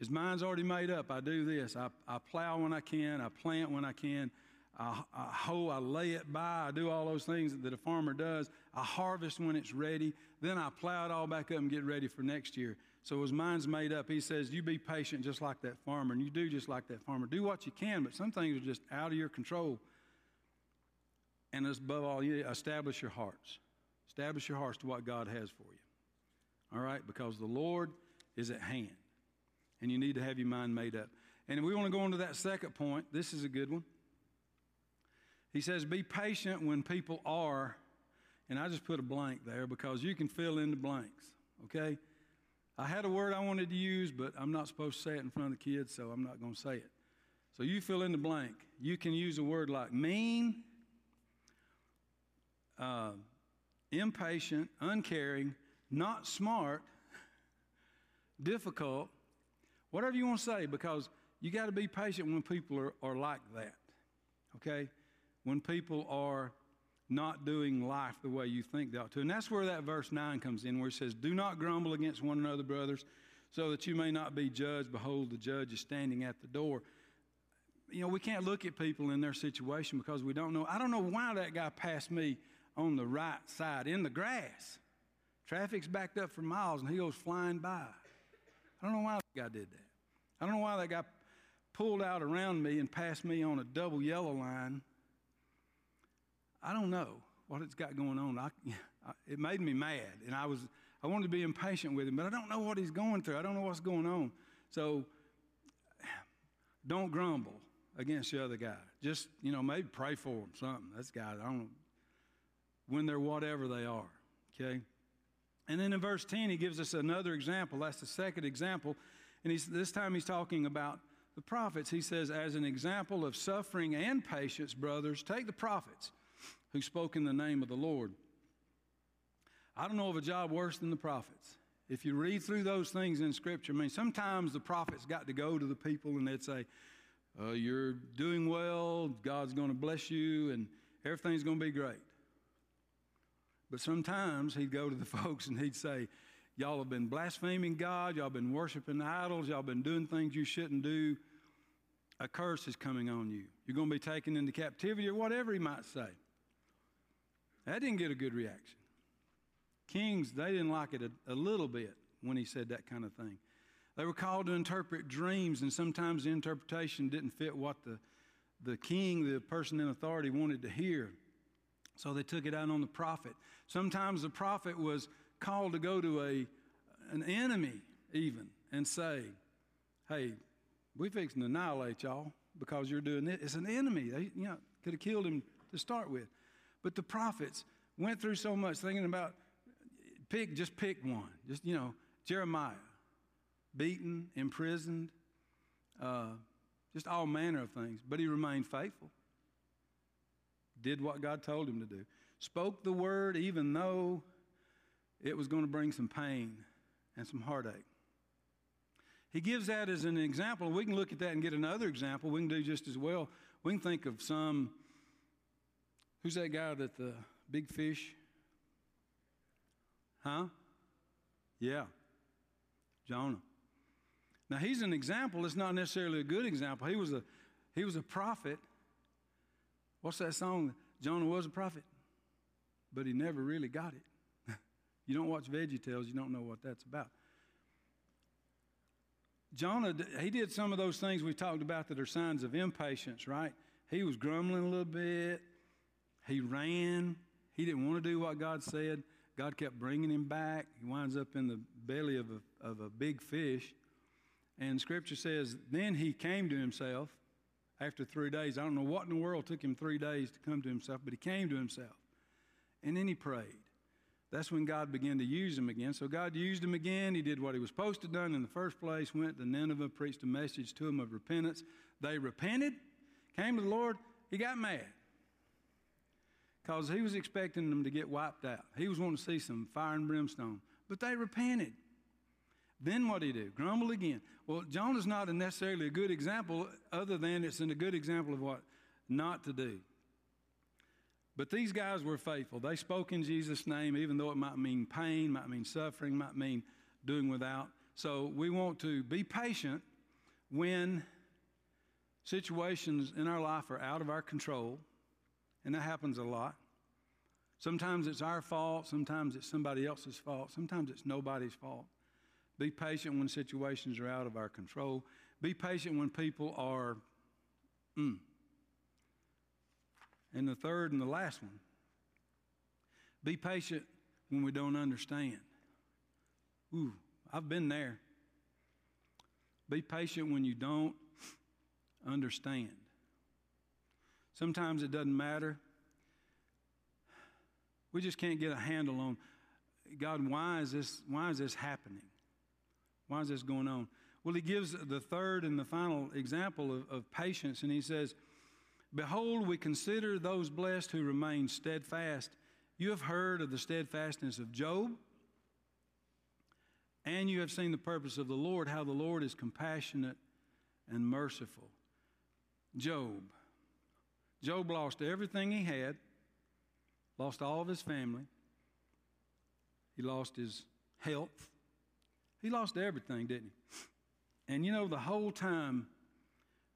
His mind's already made up. I do this. I, I plow when I can. I plant when I can. I, I hoe, I lay it by. I do all those things that a farmer does. I harvest when it's ready. Then I plow it all back up and get ready for next year. So his mind's made up. He says, You be patient just like that farmer, and you do just like that farmer. Do what you can, but some things are just out of your control. And above all, you establish your hearts. Establish your hearts to what God has for you. All right? Because the Lord is at hand. And you need to have your mind made up. And we want to go on to that second point, this is a good one. He says, Be patient when people are, and I just put a blank there because you can fill in the blanks, okay? I had a word I wanted to use, but I'm not supposed to say it in front of the kids, so I'm not going to say it. So you fill in the blank. You can use a word like mean, uh, impatient, uncaring, not smart, difficult, whatever you want to say, because you got to be patient when people are, are like that. Okay? When people are not doing life the way you think they ought to. And that's where that verse 9 comes in, where it says, Do not grumble against one another, brothers, so that you may not be judged. Behold, the judge is standing at the door. You know, we can't look at people in their situation because we don't know. I don't know why that guy passed me on the right side in the grass. Traffic's backed up for miles and he goes flying by. I don't know why guy did that. I don't know why that guy pulled out around me and passed me on a double yellow line I don't know what it's got going on. I, it made me mad, and I was I wanted to be impatient with him, but I don't know what he's going through. I don't know what's going on. So don't grumble against the other guy. Just you know, maybe pray for him. Something. That's guy. I don't know when they're whatever they are. Okay. And then in verse 10, he gives us another example. That's the second example. And he's, this time he's talking about the prophets. He says, as an example of suffering and patience, brothers, take the prophets who spoke in the name of the Lord. I don't know of a job worse than the prophets. If you read through those things in Scripture, I mean, sometimes the prophets got to go to the people and they'd say, uh, You're doing well, God's going to bless you, and everything's going to be great. But sometimes he'd go to the folks and he'd say, Y'all have been blaspheming God, y'all been worshiping idols, y'all been doing things you shouldn't do. A curse is coming on you. You're going to be taken into captivity, or whatever he might say. That didn't get a good reaction. Kings, they didn't like it a, a little bit when he said that kind of thing. They were called to interpret dreams, and sometimes the interpretation didn't fit what the, the king, the person in authority, wanted to hear. So they took it out on the prophet. Sometimes the prophet was called to go to a, an enemy, even, and say, Hey, we're fixing to annihilate y'all because you're doing it. It's an enemy. They, you know, could have killed him to start with. But the prophets went through so much thinking about pick, just pick one. Just, you know, Jeremiah, beaten, imprisoned, uh, just all manner of things. But he remained faithful, did what God told him to do, spoke the word even though it was going to bring some pain and some heartache. He gives that as an example. We can look at that and get another example. We can do just as well. We can think of some Who's that guy that the big fish? Huh? Yeah. Jonah. Now he's an example. It's not necessarily a good example. He was a he was a prophet. What's that song? Jonah was a prophet, but he never really got it. You don't watch Veggie Tales, you don't know what that's about. Jonah, he did some of those things we talked about that are signs of impatience, right? He was grumbling a little bit. He ran. He didn't want to do what God said. God kept bringing him back. He winds up in the belly of a, of a big fish. And scripture says, then he came to himself after three days. I don't know what in the world took him three days to come to himself, but he came to himself. And then he prayed. That's when God began to use him again. So God used him again. He did what he was supposed to do in the first place, went to Nineveh, preached a message to them of repentance. They repented, came to the Lord. He got mad because he was expecting them to get wiped out. He was wanting to see some fire and brimstone. But they repented. Then what did he do? Grumble again. Well, Jonah's not necessarily a good example, other than it's a good example of what not to do. But these guys were faithful. They spoke in Jesus' name, even though it might mean pain, might mean suffering, might mean doing without. So we want to be patient when situations in our life are out of our control and that happens a lot. Sometimes it's our fault, sometimes it's somebody else's fault, sometimes it's nobody's fault. Be patient when situations are out of our control. Be patient when people are, mm. And the third and the last one be patient when we don't understand. Ooh, I've been there. Be patient when you don't understand. Sometimes it doesn't matter. We just can't get a handle on God, why is this, why is this happening? Why is this going on? Well, he gives the third and the final example of, of patience, and he says, Behold, we consider those blessed who remain steadfast You have heard of the steadfastness of Job, and you have seen the purpose of the Lord, how the Lord is compassionate and merciful. Job. Job lost everything he had, lost all of his family, he lost his health, he lost everything, didn't he? And you know, the whole time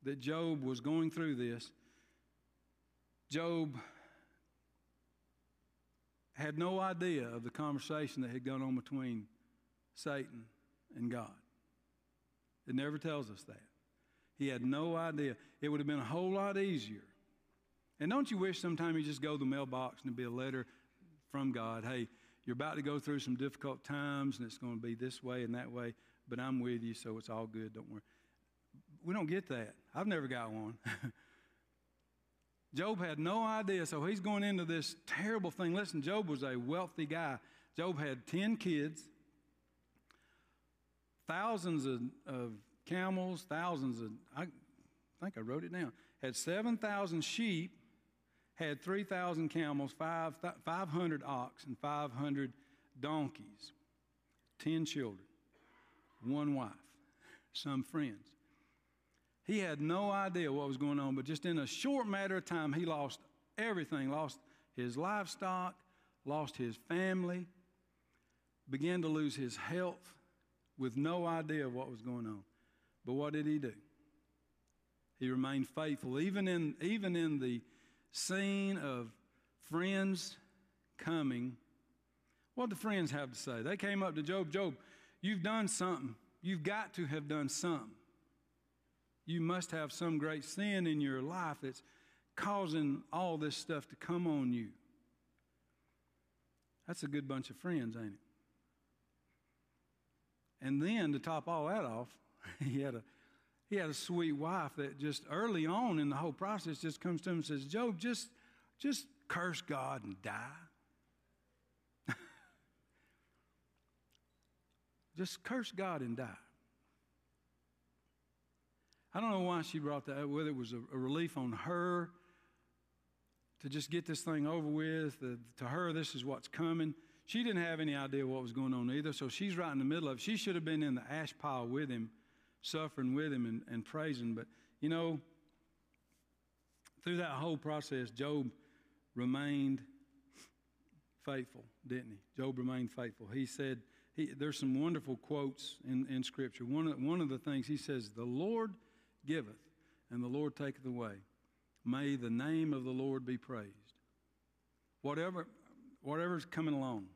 that Job was going through this, Job had no idea of the conversation that had gone on between Satan and God. It never tells us that. He had no idea. It would have been a whole lot easier. And don't you wish sometime you just go to the mailbox and it'd be a letter from God? Hey, you're about to go through some difficult times and it's going to be this way and that way, but I'm with you, so it's all good. Don't worry. We don't get that. I've never got one. Job had no idea, so he's going into this terrible thing. Listen, Job was a wealthy guy. Job had 10 kids, thousands of, of camels, thousands of, I think I wrote it down, had 7,000 sheep, had 3,000 camels, five, 500 ox, and 500 donkeys, 10 children, one wife, some friends. He had no idea what was going on, but just in a short matter of time, he lost everything lost his livestock, lost his family, began to lose his health with no idea of what was going on. But what did he do? He remained faithful, even in, even in the scene of friends coming. What did the friends have to say? They came up to Job Job, you've done something. You've got to have done something. You must have some great sin in your life that's causing all this stuff to come on you. That's a good bunch of friends, ain't it? And then to top all that off, he had a he had a sweet wife that just early on in the whole process just comes to him and says, Job, just just curse God and die. just curse God and die. I don't know why she brought that, whether it was a, a relief on her to just get this thing over with. Uh, to her, this is what's coming. She didn't have any idea what was going on either, so she's right in the middle of it. She should have been in the ash pile with him, suffering with him and, and praising. But, you know, through that whole process, Job remained faithful, didn't he? Job remained faithful. He said, he, there's some wonderful quotes in, in Scripture. One of, one of the things he says, The Lord giveth, and the Lord taketh away. May the name of the Lord be praised. Whatever, whatever's coming along,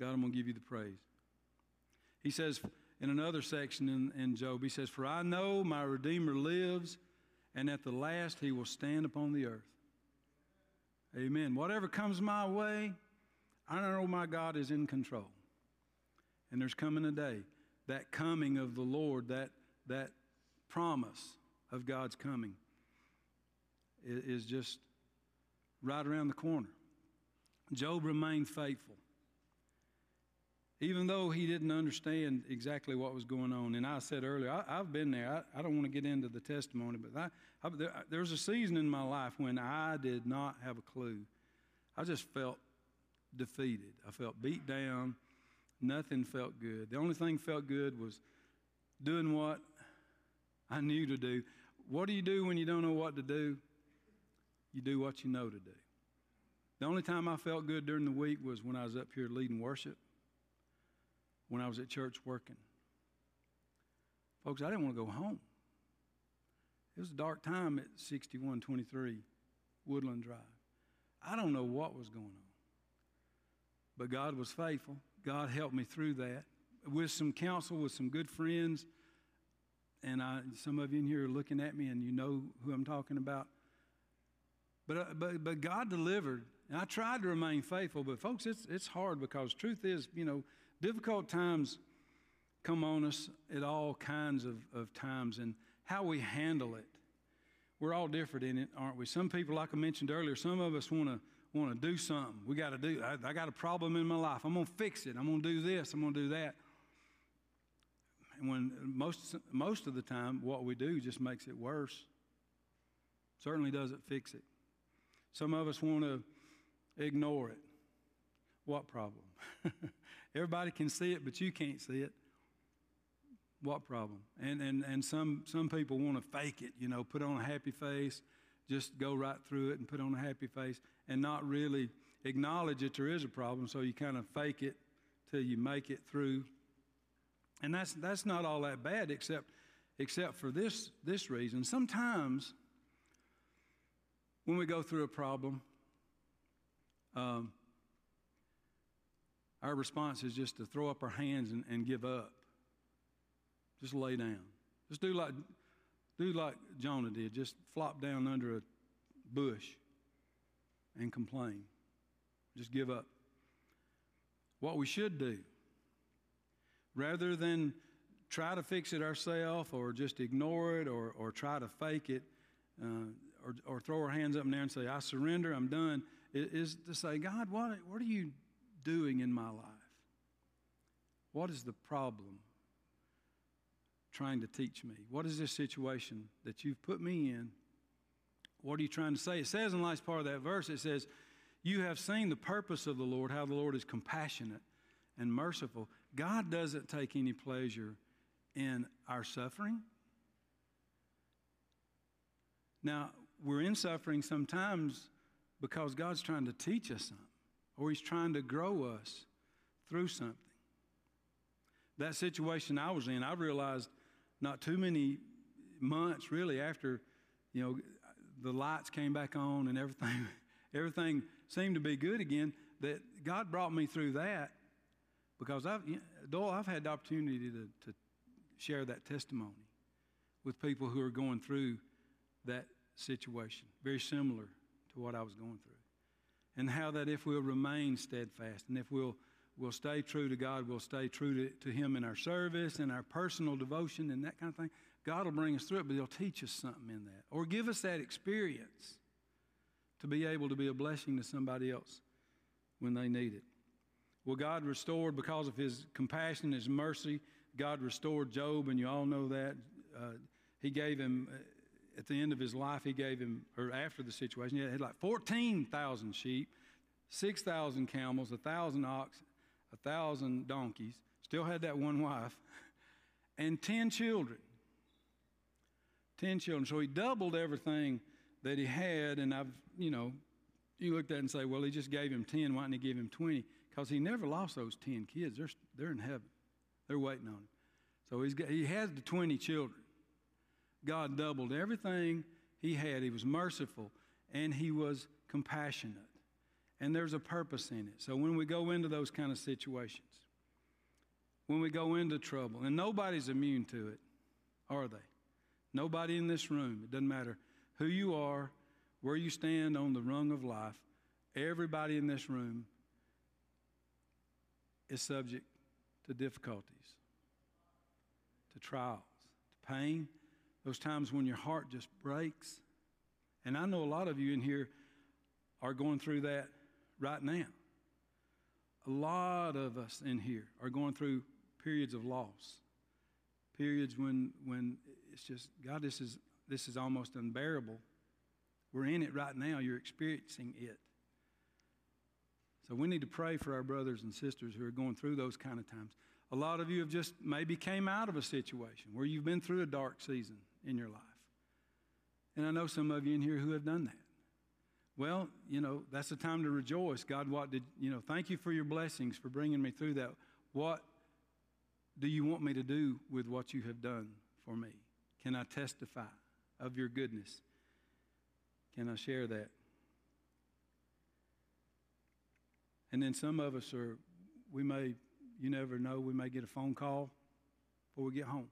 God, I'm going to give you the praise. He says in another section in, in Job, he says, For I know my Redeemer lives, and at the last he will stand upon the earth. Amen. Whatever comes my way, I know my God is in control. And there's coming a day, that coming of the Lord, that, that promise of God's coming is just right around the corner. Job remained faithful. Even though he didn't understand exactly what was going on. And I said earlier, I, have been there. I, I, don't want to get into the testimony, but I, I, there, there was a season in my life when I did not have a clue. I just felt defeated. I felt beat down. Nothing felt good. The only thing felt good was doing what I knew to do. What do you do when you don't know what to do? You do what you know to do. The only time I felt good during the week was when I was up here leading worship, when I was at church working. Folks, I didn't want to go home. It was a dark time at 6123 Woodland Drive. I don't know what was going on. But God was faithful. God helped me through that. With some counsel, with some good friends, and I, some of you in here are looking at me and you know who I'm talking about. But, uh, but, but God delivered. And I tried to remain faithful, but folks, it's, it's hard because truth is, you know, difficult times come on us at all kinds of, of times and how we handle it. We're all different in it, aren't we? Some people, like I mentioned earlier, some of us want to want to do something. We got to do. I, I got a problem in my life. I'm going to fix it. I'm going to do this. I'm going to do that when most, most of the time what we do just makes it worse. Certainly doesn't fix it. Some of us want to Ignore it. What problem? Everybody can see it, but you can't see it. What problem? And, and, and some, some people want to fake it, you know, put on a happy face, just go right through it and put on a happy face and not really acknowledge that there is a problem, so you kind of fake it till you make it through. And that's, that's not all that bad, except, except for this, this reason. Sometimes when we go through a problem, um, our response is just to throw up our hands and, and give up. Just lay down. Just do like, do like Jonah did. Just flop down under a bush and complain. Just give up. What we should do, rather than try to fix it ourselves or just ignore it or, or try to fake it uh, or, or throw our hands up in there and say, I surrender, I'm done, is to say, God, what, what are you doing in my life? What is the problem trying to teach me? What is this situation that you've put me in? What are you trying to say? It says in the last part of that verse, it says, You have seen the purpose of the Lord, how the Lord is compassionate and merciful. God doesn't take any pleasure in our suffering. Now, we're in suffering sometimes because God's trying to teach us something or He's trying to grow us through something. That situation I was in, I realized not too many months really after, you know, the lights came back on and everything, everything seemed to be good again, that God brought me through that because I've, I've had the opportunity to, to share that testimony with people who are going through that situation, very similar to what I was going through. And how that if we'll remain steadfast and if we'll, we'll stay true to God, we'll stay true to, to Him in our service and our personal devotion and that kind of thing, God will bring us through it, but He'll teach us something in that or give us that experience to be able to be a blessing to somebody else when they need it. Well, God restored because of His compassion, His mercy. God restored Job, and you all know that. Uh, he gave him at the end of his life, he gave him, or after the situation, he had like 14,000 sheep, 6,000 camels, 1,000 ox, 1,000 donkeys, still had that one wife, and 10 children. 10 children. So he doubled everything that he had, and I've, you know, you looked at it and say, well, he just gave him 10, why didn't he give him 20? Because he never lost those 10 kids. They're, they're in heaven, they're waiting on him. So he's got, he has the 20 children. God doubled everything he had. He was merciful and he was compassionate. And there's a purpose in it. So when we go into those kind of situations, when we go into trouble, and nobody's immune to it, are they? Nobody in this room, it doesn't matter who you are, where you stand on the rung of life, everybody in this room is subject to difficulties, to trials, to pain, those times when your heart just breaks. And I know a lot of you in here are going through that right now. A lot of us in here are going through periods of loss, periods when, when it's just, God, this is, this is almost unbearable. We're in it right now, you're experiencing it. So we need to pray for our brothers and sisters who are going through those kind of times. A lot of you have just maybe came out of a situation where you've been through a dark season in your life. And I know some of you in here who have done that. Well, you know, that's the time to rejoice. God, what did, you know, thank you for your blessings, for bringing me through that. What do you want me to do with what you have done for me? Can I testify of your goodness? Can I share that? And then some of us are, we may, you never know, we may get a phone call before we get home.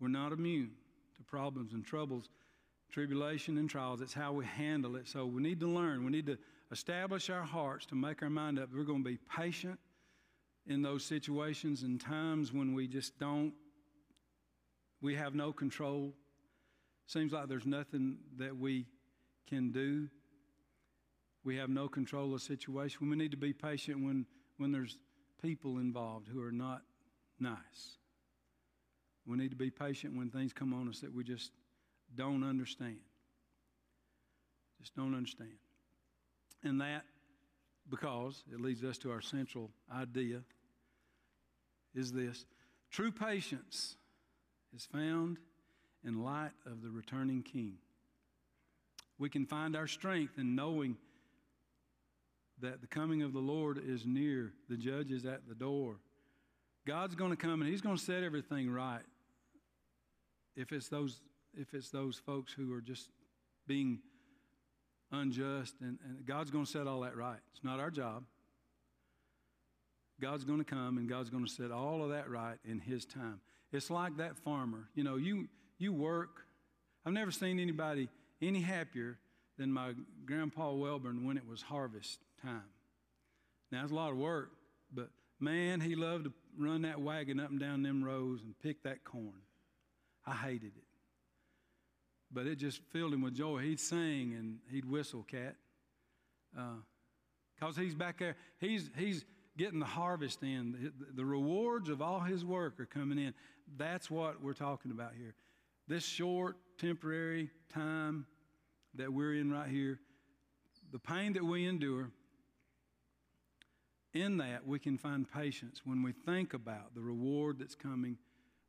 We're not immune to problems and troubles, tribulation and trials. It's how we handle it. So we need to learn. We need to establish our hearts to make our mind up. We're going to be patient in those situations and times when we just don't, we have no control. Seems like there's nothing that we can do. We have no control of situation. We need to be patient when, when there's people involved who are not nice. We need to be patient when things come on us that we just don't understand. Just don't understand. And that, because it leads us to our central idea, is this true patience is found in light of the returning King. We can find our strength in knowing that the coming of the Lord is near, the judge is at the door. God's going to come and He's going to set everything right. If it's those, if it's those folks who are just being unjust, and, and God's going to set all that right. It's not our job. God's going to come and God's going to set all of that right in His time. It's like that farmer. You know, you you work. I've never seen anybody any happier than my grandpa Welburn when it was harvest time. Now it's a lot of work, but man, he loved to run that wagon up and down them rows and pick that corn. I hated it. But it just filled him with joy. He'd sing and he'd whistle, cat. Because uh, he's back there. He's, he's getting the harvest in. The, the rewards of all his work are coming in. That's what we're talking about here. This short, temporary time that we're in right here, the pain that we endure, in that we can find patience when we think about the reward that's coming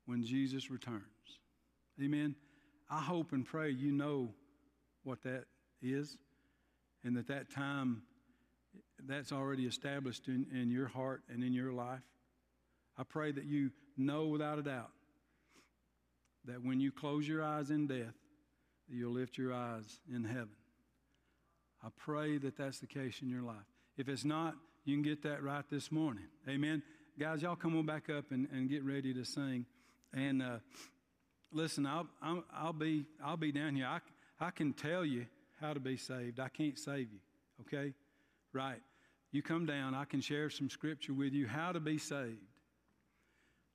when Jesus returns. Amen. I hope and pray you know what that is and that that time that's already established in, in your heart and in your life. I pray that you know without a doubt that when you close your eyes in death, you'll lift your eyes in heaven. I pray that that's the case in your life. If it's not, you can get that right this morning. Amen. Guys, y'all come on back up and, and get ready to sing. And uh, listen, I'll, I'll, I'll, be, I'll be down here. I, I can tell you how to be saved. I can't save you, okay? Right. You come down, I can share some scripture with you how to be saved.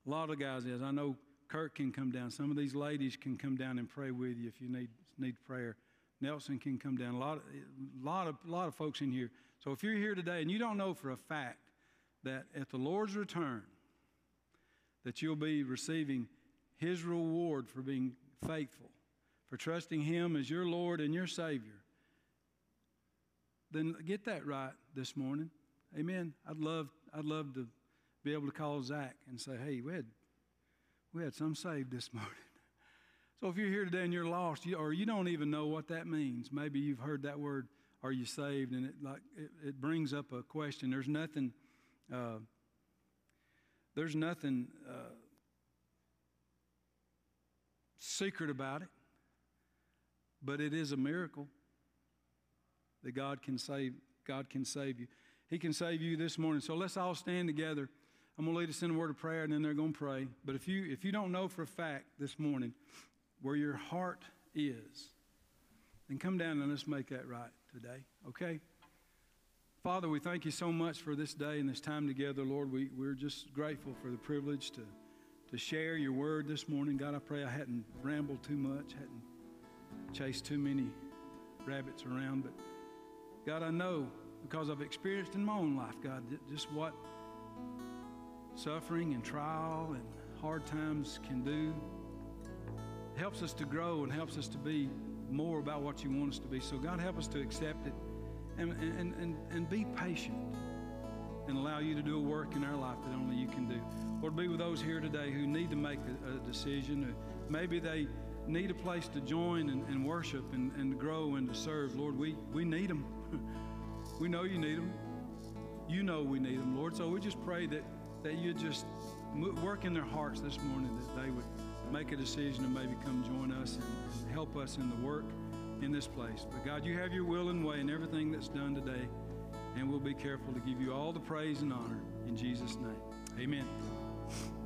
A lot of guys is. I know Kirk can come down. Some of these ladies can come down and pray with you if you need, need prayer. Nelson can come down. A lot, of, a lot of, a lot of folks in here. So if you're here today and you don't know for a fact that at the Lord's return, that you'll be receiving His reward for being faithful, for trusting Him as your Lord and your Savior, then get that right this morning. Amen. I'd love, I'd love to be able to call Zach and say, "Hey, we had, we had some saved this morning." So if you're here today and you're lost, or you don't even know what that means, maybe you've heard that word, "Are you saved?" and it like it, it brings up a question. There's nothing. Uh, there's nothing uh, secret about it, but it is a miracle that God can save. God can save you. He can save you this morning. So let's all stand together. I'm going to lead us in a word of prayer, and then they're going to pray. But if you if you don't know for a fact this morning where your heart is, then come down and let's make that right today. Okay. Father, we thank you so much for this day and this time together, Lord. We, we're just grateful for the privilege to, to share your word this morning. God, I pray I hadn't rambled too much, hadn't chased too many rabbits around, but God, I know because I've experienced in my own life, God, just what suffering and trial and hard times can do. Helps us to grow and helps us to be more about what you want us to be. So, God, help us to accept it and, and, and, and be patient and allow you to do a work in our life that only you can do. Lord, be with those here today who need to make a, a decision. Maybe they need a place to join and, and worship and, and grow and to serve. Lord, we, we need them. we know you need them. You know we need them, Lord. So we just pray that, that you just work in their hearts this morning, that they would make a decision and maybe come join us and, and help us in the work in this place. But God, you have your will and way in everything that's done today, and we'll be careful to give you all the praise and honor in Jesus' name. Amen.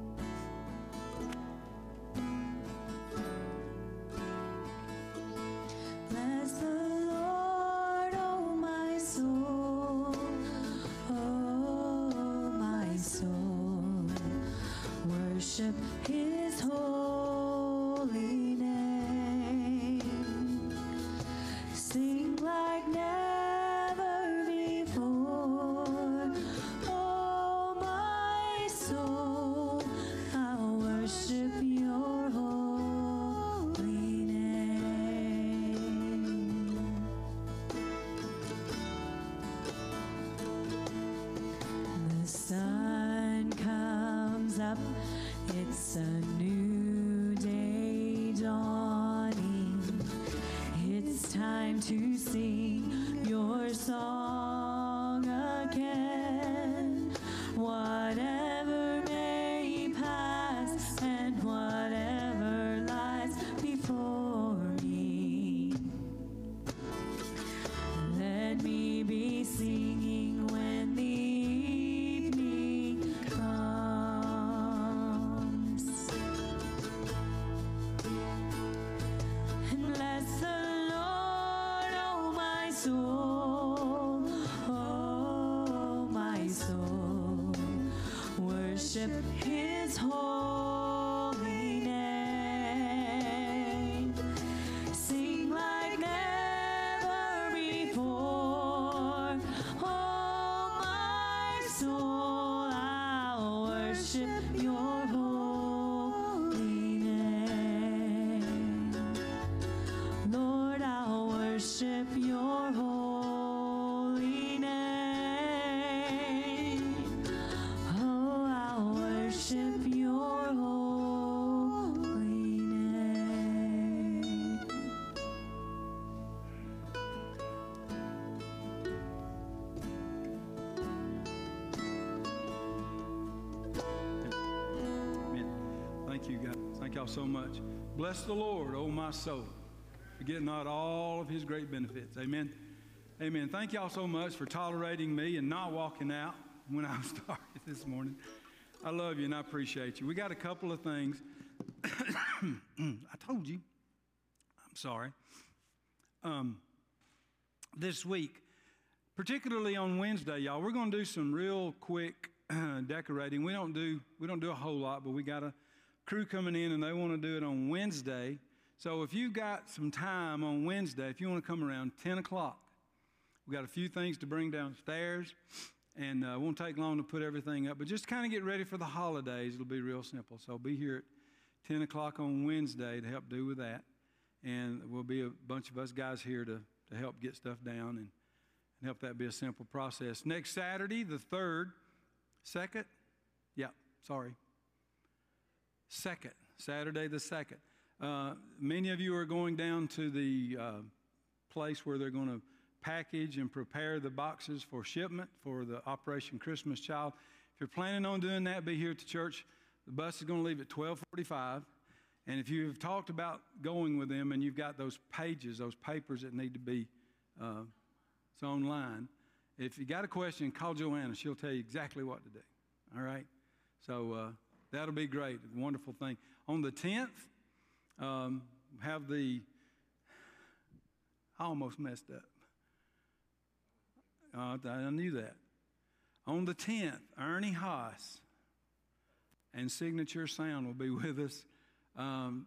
So much. Bless the Lord, oh my soul. Forget not all of his great benefits. Amen. Amen. Thank y'all so much for tolerating me and not walking out when I started this morning. I love you and I appreciate you. We got a couple of things. I told you. I'm sorry. Um, this week, particularly on Wednesday, y'all, we're going to do some real quick decorating. We don't do we don't do a whole lot, but we got a crew coming in and they want to do it on Wednesday. So if you got some time on Wednesday, if you want to come around 10 o'clock, we got a few things to bring downstairs, and uh, it won't take long to put everything up. But just kind of get ready for the holidays. It'll be real simple. So be here at 10 o'clock on Wednesday to help do with that, and we'll be a bunch of us guys here to to help get stuff down and, and help that be a simple process. Next Saturday, the third, second, yeah, sorry, second, Saturday the second. Uh, many of you are going down to the uh, place where they're going to package and prepare the boxes for shipment for the Operation Christmas Child. If you're planning on doing that, be here at the church. The bus is going to leave at 1245. And if you've talked about going with them and you've got those pages, those papers that need to be, uh, it's online. If you got a question, call Joanna. She'll tell you exactly what to do. All right? So uh, that'll be great. Wonderful thing. On the 10th, um, have the, I almost messed up. Uh, I knew that. On the 10th, Ernie Haase and Signature Sound will be with us. Um,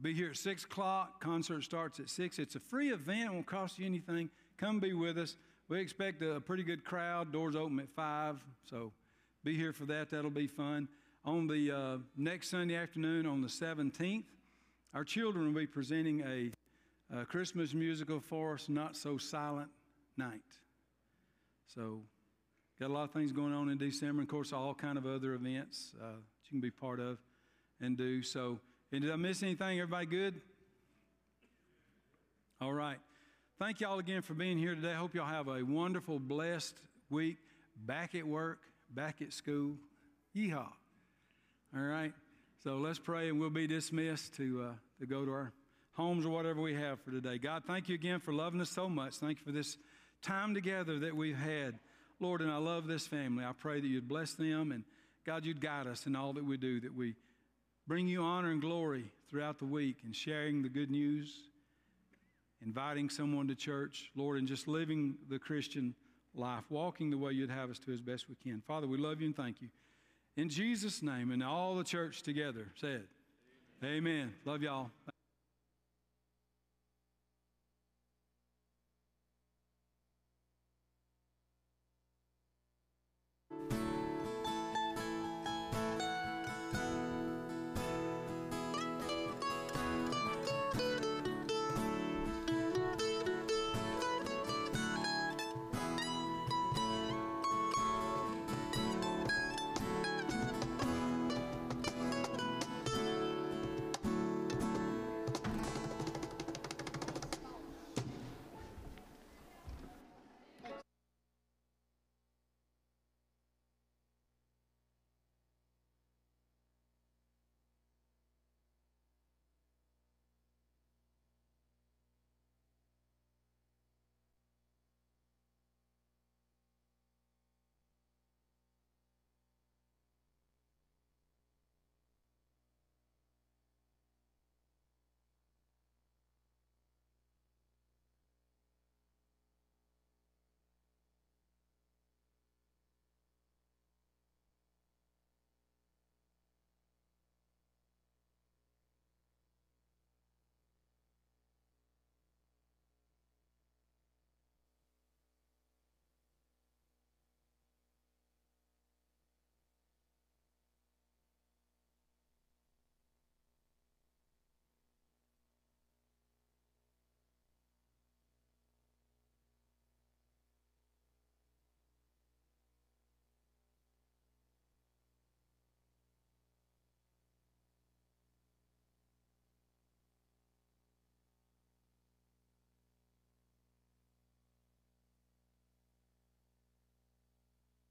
be here at 6 o'clock. Concert starts at 6. It's a free event, it won't cost you anything. Come be with us. We expect a pretty good crowd. Doors open at 5, so be here for that. That'll be fun. On the uh, next Sunday afternoon, on the 17th, our children will be presenting a, a Christmas musical for us, Not So Silent Night. So, got a lot of things going on in December. Of course, all kind of other events uh, that you can be part of and do. So, and did I miss anything? Everybody good? All right. Thank y'all again for being here today. I hope y'all have a wonderful, blessed week. Back at work, back at school. Yeehaw. All right. So let's pray and we'll be dismissed to, uh, to go to our homes or whatever we have for today. God, thank you again for loving us so much. Thank you for this time together that we've had. Lord, and I love this family. I pray that you'd bless them and God, you'd guide us in all that we do, that we bring you honor and glory throughout the week and sharing the good news, inviting someone to church, Lord, and just living the Christian life, walking the way you'd have us to as best we can. Father, we love you and thank you. In Jesus' name, and all the church together said, Amen. Amen. Love y'all.